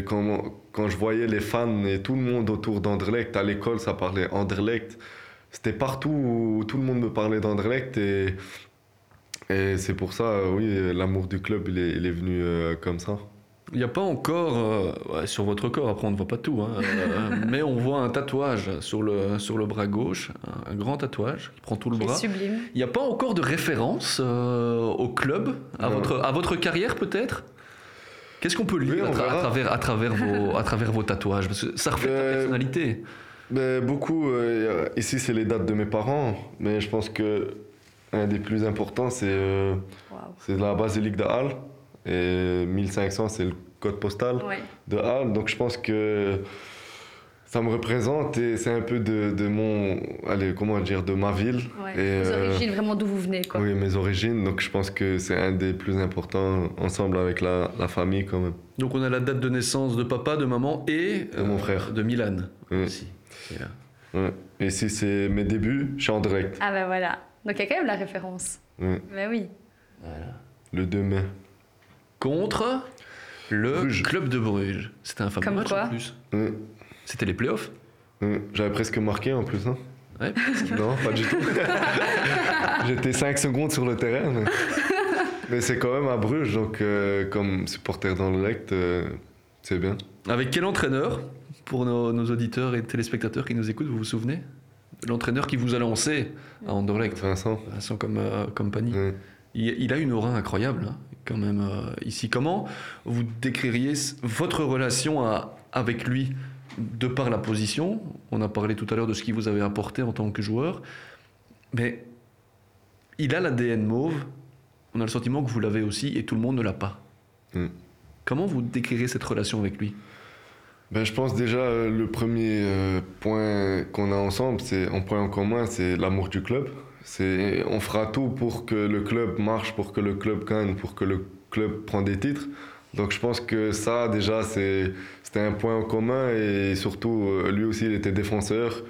quand, quand je voyais les fans et tout le monde autour d'Anderlecht, à l'école, ça parlait Anderlecht. C'était partout où tout le monde me parlait d'Anderlecht. Et, et c'est pour ça, euh, oui, l'amour du club, il est, il est venu euh, comme ça. Il n'y a pas encore, euh, ouais, sur votre corps, après on ne voit pas tout, hein, euh, mais on voit un tatouage sur le, sur le bras gauche, un, un grand tatouage qui prend tout le C'est bras. sublime. Il n'y a pas encore de référence euh, au club, à Non. votre, à votre carrière peut-être? Qu'est-ce qu'on peut lire Oui, à, tra- travers, à, travers vos, à travers vos tatouages? Parce que ça reflète ta Euh, personnalité. Ben, beaucoup, euh, ici c'est les dates de mes parents, mais je pense que un des plus importants c'est euh, la basilique de Halle et 1500 c'est le code postal Ouais. de Halle, donc je pense que ça me représente et c'est un peu de, de mon, allez comment dire, de ma ville Ouais. et Vos euh, origines, vraiment d'où vous venez, quoi. oui mes origines, donc je pense que c'est un des plus importants ensemble avec la, la famille quand même. Donc on a la date de naissance de papa, de maman et De mon frère. de Milan. Oui. aussi. Et, Ouais. Et ici c'est mes débuts, je suis en direct, Ah ben voilà. Donc il y a quand même la référence. Ouais. Ben oui. le 2 mai. Contre le Bruges. club de Bruges. C'était un fameux Comme match quoi en plus. Ouais. C'était les playoffs. Ouais, J'avais presque marqué en plus. Hein. Ouais. Non, pas du tout. J'étais 5 secondes sur le terrain. Mais, mais c'est quand même à Bruges, donc euh, comme supporter dans le lect, euh, c'est bien. Avec quel entraîneur? Pour nos, nos auditeurs et téléspectateurs qui nous écoutent, vous vous souvenez? L'entraîneur qui vous a lancé à Anderlecht, Vincent. Vincent comme, euh, Compagnie. Il, il a une aura incroyable, hein, quand même, euh, ici. Comment vous décririez votre relation à- avec lui de par la position? On a parlé tout à l'heure de ce qu'il vous avait apporté en tant que joueur. Mais il a l'ADN mauve. On a le sentiment que vous l'avez aussi et tout le monde ne l'a pas. Mm. Comment vous décririez cette relation avec lui? Ben, je pense déjà euh, le premier euh, point qu'on a ensemble, c'est un point en commun, c'est l'amour du club. C'est on fera tout pour que le club marche, pour que le club gagne, pour que le club prenne des titres. Donc je pense que ça déjà c'est c'était un point en commun et surtout euh, lui aussi il était défenseur.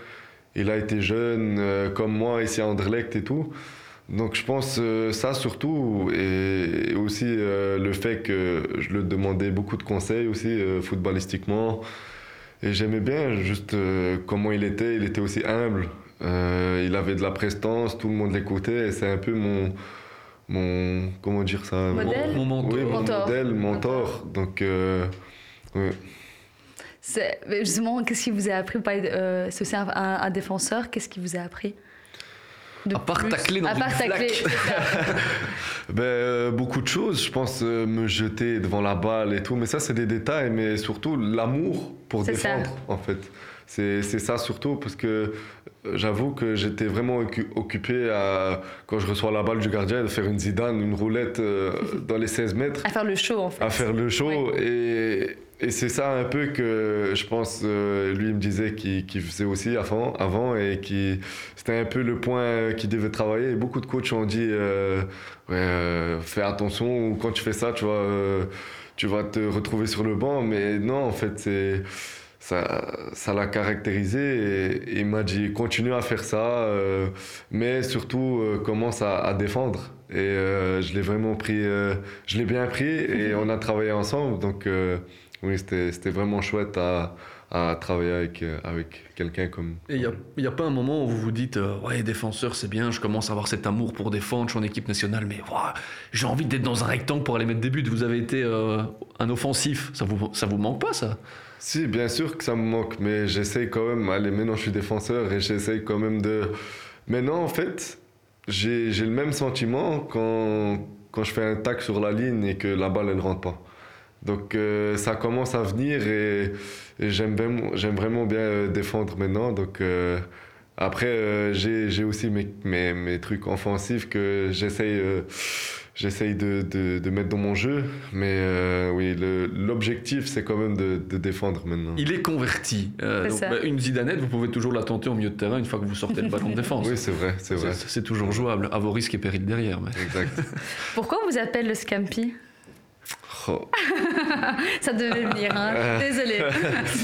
Il a été jeune euh, comme moi ici à Anderlecht et tout. Donc je pense euh, ça surtout et, et aussi euh, le fait que je lui demandais beaucoup de conseils aussi euh, footballistiquement et j'aimais bien juste euh, comment il était. Il était aussi humble. Euh, il avait de la prestance, tout le monde l'écoutait et c'est un peu mon mon comment dire ça? Modèle? Mon, mon mentor. Oui, mon Mentor. modèle, mentor. Donc euh, mais Justement, qu'est-ce qui vous a appris? Euh, C'est aussi un, un- un défenseur. Qu'est-ce qui vous a appris? De À part plus tacler dans À une part ça. Ben, euh, beaucoup de choses, je pense, euh, me jeter devant la balle et tout, mais ça c'est des détails, mais surtout l'amour pour ça. défendre en fait. C'est c'est ça surtout parce que euh, j'avoue que j'étais vraiment occu- occupé à, quand je reçois la balle du gardien, de faire une Zidane, une roulette euh, dans les 16 mètres, À faire le show, en fait. à faire le show. Et, et c'est ça un peu que je pense, euh, lui il me disait qu'il faisait aussi avant, avant et qui c'était un peu le point qu'il devait travailler. Beaucoup de coachs ont dit euh, euh, fais attention, ou quand tu fais ça, tu vas, tu vas te retrouver sur le banc. Mais non, en fait. Ça, ça l'a caractérisé et, il m'a dit continue à faire ça, mais surtout commence à, défendre. Et je l'ai vraiment pris, je l'ai bien pris et on a travaillé ensemble. Donc oui, c'était vraiment chouette à, à travailler avec, euh, avec quelqu'un comme. Et il n'y a, pas un moment où vous vous dites euh, Ouais, défenseur, c'est bien, je commence à avoir cet amour pour défendre, je suis en équipe nationale, mais ouah, j'ai envie d'être dans un rectangle pour aller mettre des buts. Vous avez été euh, un offensif. Ça vous, ça vous manque pas, ça? Si, bien sûr que ça me manque, mais j'essaye quand même. Allez, maintenant je suis défenseur et j'essaye quand même de. Maintenant, en fait, j'ai j'ai le même sentiment quand, quand je fais un tac sur la ligne et que la balle elle rentre pas. Donc euh, ça commence à venir et, et j'aime vraiment, j'aime vraiment bien euh, défendre maintenant. Donc euh, après, euh, j'ai j'ai aussi mes, mes, mes trucs offensifs que j'essaye euh, j'essaye de, de, de mettre dans mon jeu. Mais euh, oui, le- l'objectif, c'est quand même de, de défendre maintenant. Il est converti. Euh, donc, bah, une Zidanette, vous pouvez toujours la tenter au milieu de terrain une fois que vous sortez le ballon de défense. Oui, c'est vrai, c'est vrai. C'est c'est toujours jouable, à vos risques et périls derrière. mais- Exact. Pourquoi on vous appelle le Scampi? Oh. Ça devait venir, hein. Désolé.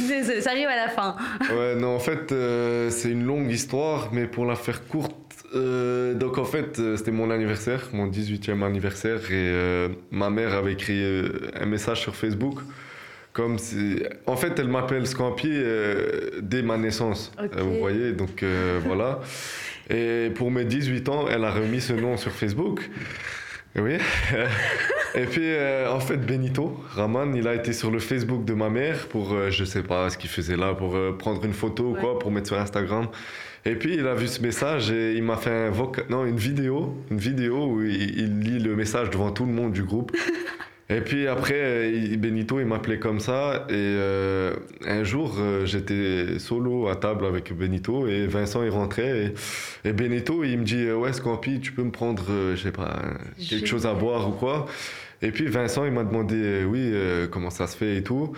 Désolé, ça arrive à la fin. Ouais, non, en fait, euh, c'est une longue histoire, mais pour la faire courte, euh, donc en fait, euh, c'était mon anniversaire, mon 18e anniversaire, et euh, ma mère avait écrit un message sur Facebook. Comme si... En fait, elle m'appelle Scampi dès ma naissance. Vous voyez, donc voilà. Et pour mes 18 ans, elle a remis ce nom sur Facebook. Oui. Et puis, euh, en fait, Benito, Raman, il a été sur le Facebook de ma mère pour, euh, je sais pas ce qu'il faisait là, pour euh, prendre une photo ou quoi, pour mettre sur Instagram. Et puis, il a vu ce message et il m'a fait un voca- non, une vidéo, une vidéo où il, il lit le message devant tout le monde du groupe. Et puis après, il- Benito, il m'appelait comme ça. Et euh, un jour, euh, j'étais solo à table avec Benito et Vincent, il rentrait. Et, et Benito, il me dit euh, Ouais, Scampi, tu peux me prendre, euh, je sais pas, quelque chose à boire ou quoi Et puis Vincent, il m'a demandé euh, Oui, euh, comment ça se fait et tout.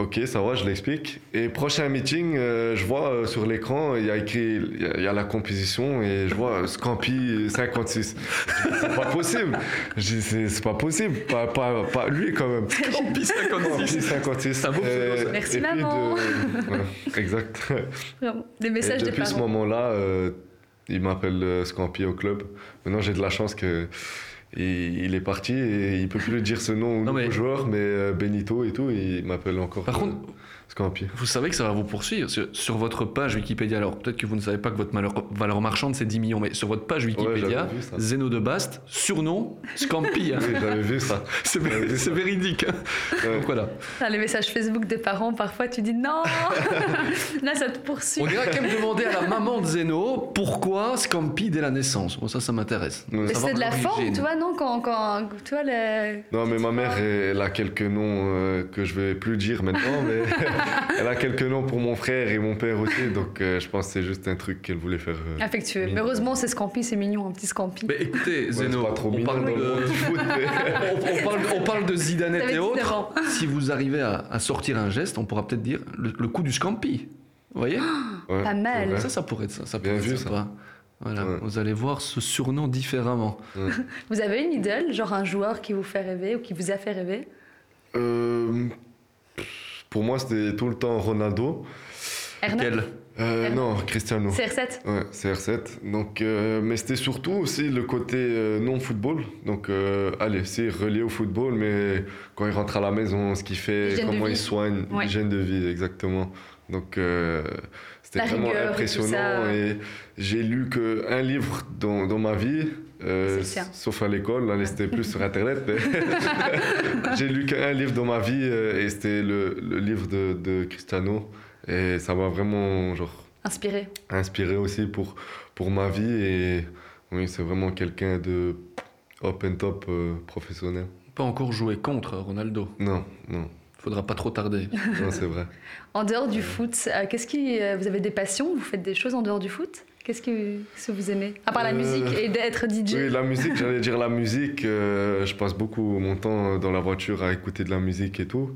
Ok, ça va, je l'explique. Et prochain meeting, euh, je vois euh, sur l'écran, il y a écrit, il y a, il y a la composition et je vois euh, Scampi 56. Je dis, C'est pas possible. Je dis, c'est c'est pas possible. Pas, pas, pas lui quand même. Scampi Scampi 56. 56. C'est un beau pseudo, ça. Merci, et maman. de- ouais, exact. Vraiment. Des Et messages des depuis ce moment-là, euh, il m'appelle euh, Scampi au club. Maintenant, j'ai de la chance que. Il, il est parti et il peut plus dire ce nom au Non, mais- joueur, mais euh, Benito et tout, il m'appelle encore Par euh, contre, Scampi. Vous savez que ça va vous poursuivre sur, votre page Wikipédia. Alors peut-être que vous ne savez pas que votre valeur, valeur marchande c'est 10 millions, mais sur votre page Wikipédia, ça. Zeno de Bast, surnom Scampi. hein. Oui, j'avais vu ça. C'est véridique. hein. Ouais. Donc voilà. Les messages Facebook des parents, parfois tu dis non Là, ça te poursuit. On dirait qu'elle me demandait à la maman de Zeno pourquoi Scampi dès la naissance? Bon, ça, ça m'intéresse. Ouais. C'est de la forme, tu vois, non quand, quand, Tu vois, le... Non, mais ma mère, elle, elle a quelques noms euh, que je vais plus dire maintenant, mais elle a quelques noms pour mon frère et mon père aussi, donc euh, je pense que c'est juste un truc qu'elle voulait faire. euh, affectueux. Mais heureusement, c'est Scampi, c'est mignon, un petit Scampi. Mais écoutez, Ouais, Zeno, c'est pas trop on, parle le de, du foot, mais- on, on parle, on parle de Zidanette T'avais et 19 autres. ans. Si vous arrivez à, à sortir un geste, on pourra peut-être dire le, le coup du Scampi. Vous voyez Ouais, Pas mal. Ça, ça pourrait être ça. ça Bien pourrait être vu, sympa. Voilà, Ouais. vous allez voir ce surnom différemment. Vous avez une idole, genre un joueur qui vous fait rêver ou qui vous a fait rêver? Euh, pour moi, c'était tout le temps Ronaldo. R9 Quel Euh, non, Cristiano. CR7 Ouais, CR7. Donc, euh, mais c'était surtout aussi le côté euh, non football. Donc, allez, c'est relié au football, mais quand il rentre à la maison, ce qu'il fait, comment il soigne, Ouais. l'hygiène de vie, exactement. Donc, c'était vraiment rigueur impressionnant. Et j'ai lu qu'un livre dans, dans ma vie, euh, sauf à l'école, là, c'était plus sur Internet. mais j'ai lu qu'un livre dans ma vie, euh, et c'était le, le livre de, de Cristiano. Et ça m'a vraiment, genre, Inspiré. inspiré aussi pour, pour ma vie. Et oui, c'est vraiment quelqu'un de up and top euh, professionnel. Pas encore joué contre Ronaldo. Non, non, Faudra pas trop tarder. non c'est vrai. En dehors du foot, euh, qu'est-ce qui, euh, vous avez des passions Vous faites des choses en dehors du foot? Qu'est-ce que, vous aimez À part la Euh, musique et d'être DJ Oui, la musique, j'allais dire la musique. euh, je passe beaucoup mon temps dans la voiture à écouter de la musique et tout.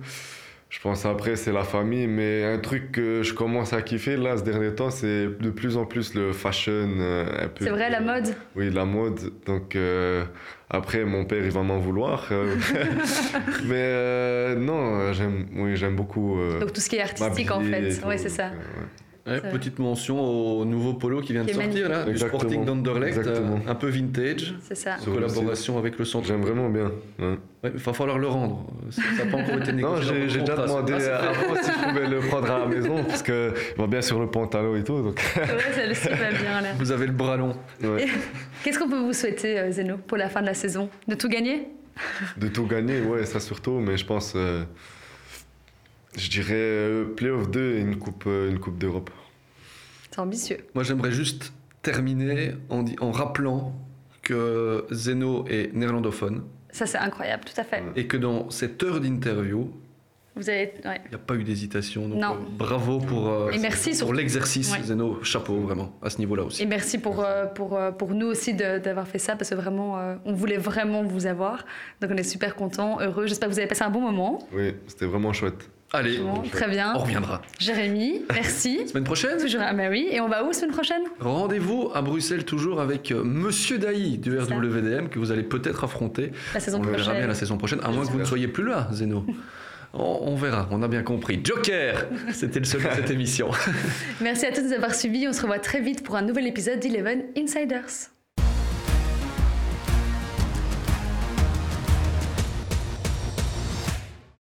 Je pense après, c'est la famille, mais un truc que je commence à kiffer là, ce dernier temps, c'est de plus en plus le fashion. euh, un peu C'est vrai, la mode? Oui, la mode. Donc euh, après, mon père, il va m'en vouloir. mais non, j'aime, oui, j'aime beaucoup. Donc tout ce qui est artistique en fait. Oui, c'est ça. ouais. Ouais, petite mention au nouveau polo qui vient de Qui sortir, là, du. Sporting d'Anderlecht, euh, un peu vintage, C'est ça. en le collaboration avec le centre. J'aime vraiment bien. ouais. Ouais, il va falloir le rendre. Ça n'a pas encore été Non, négocié. dans j'ai, le j'ai déjà ça. demandé Ah, avant si je pouvais le prendre à la maison, parce qu'il va bien sur le pantalon et tout. Donc, Ouais, celle-ci va bien là. Vous avez le bras long. ouais. Qu'est-ce qu'on peut vous souhaiter, euh, Zeno, pour la fin de la saison? De tout gagner? De tout gagner, ouais, ça surtout, mais je pense, euh, je dirais euh, Playoff 2 et une coupe, euh, une coupe d'Europe. C'est ambitieux. Moi, j'aimerais juste terminer en, rappelant que Zeno est néerlandophone Ça, c'est incroyable, tout à fait. Et que dans cette heure d'interview, Vous avez. ouais. il n'y a pas eu d'hésitation. Donc, Non. euh, bravo pour, euh, Et merci pour surtout. l'exercice, Ouais. Zeno. Chapeau, vraiment, à ce niveau-là aussi. Et merci pour, euh, pour, pour nous aussi de- d'avoir fait ça, parce que vraiment, euh, on voulait vraiment vous avoir. Donc on est super contents, heureux. J'espère que vous avez passé un bon moment. Oui, c'était vraiment chouette. Allez, Bon, très bien. on reviendra. Jérémy, merci. Semaine prochaine Toujours à Mary. Et on va où semaine prochaine? Rendez-vous à Bruxelles toujours avec euh, Monsieur Daï du. RWDM que vous allez peut-être affronter. La saison on verra bien la saison prochaine, à moins que vous ne soyez plus là, Zeno. On, on verra, on a bien compris. Joker C'était le seul de cette émission. Merci à tous de nous avoir suivis. On se revoit très vite pour un nouvel épisode d'Eleven Insiders.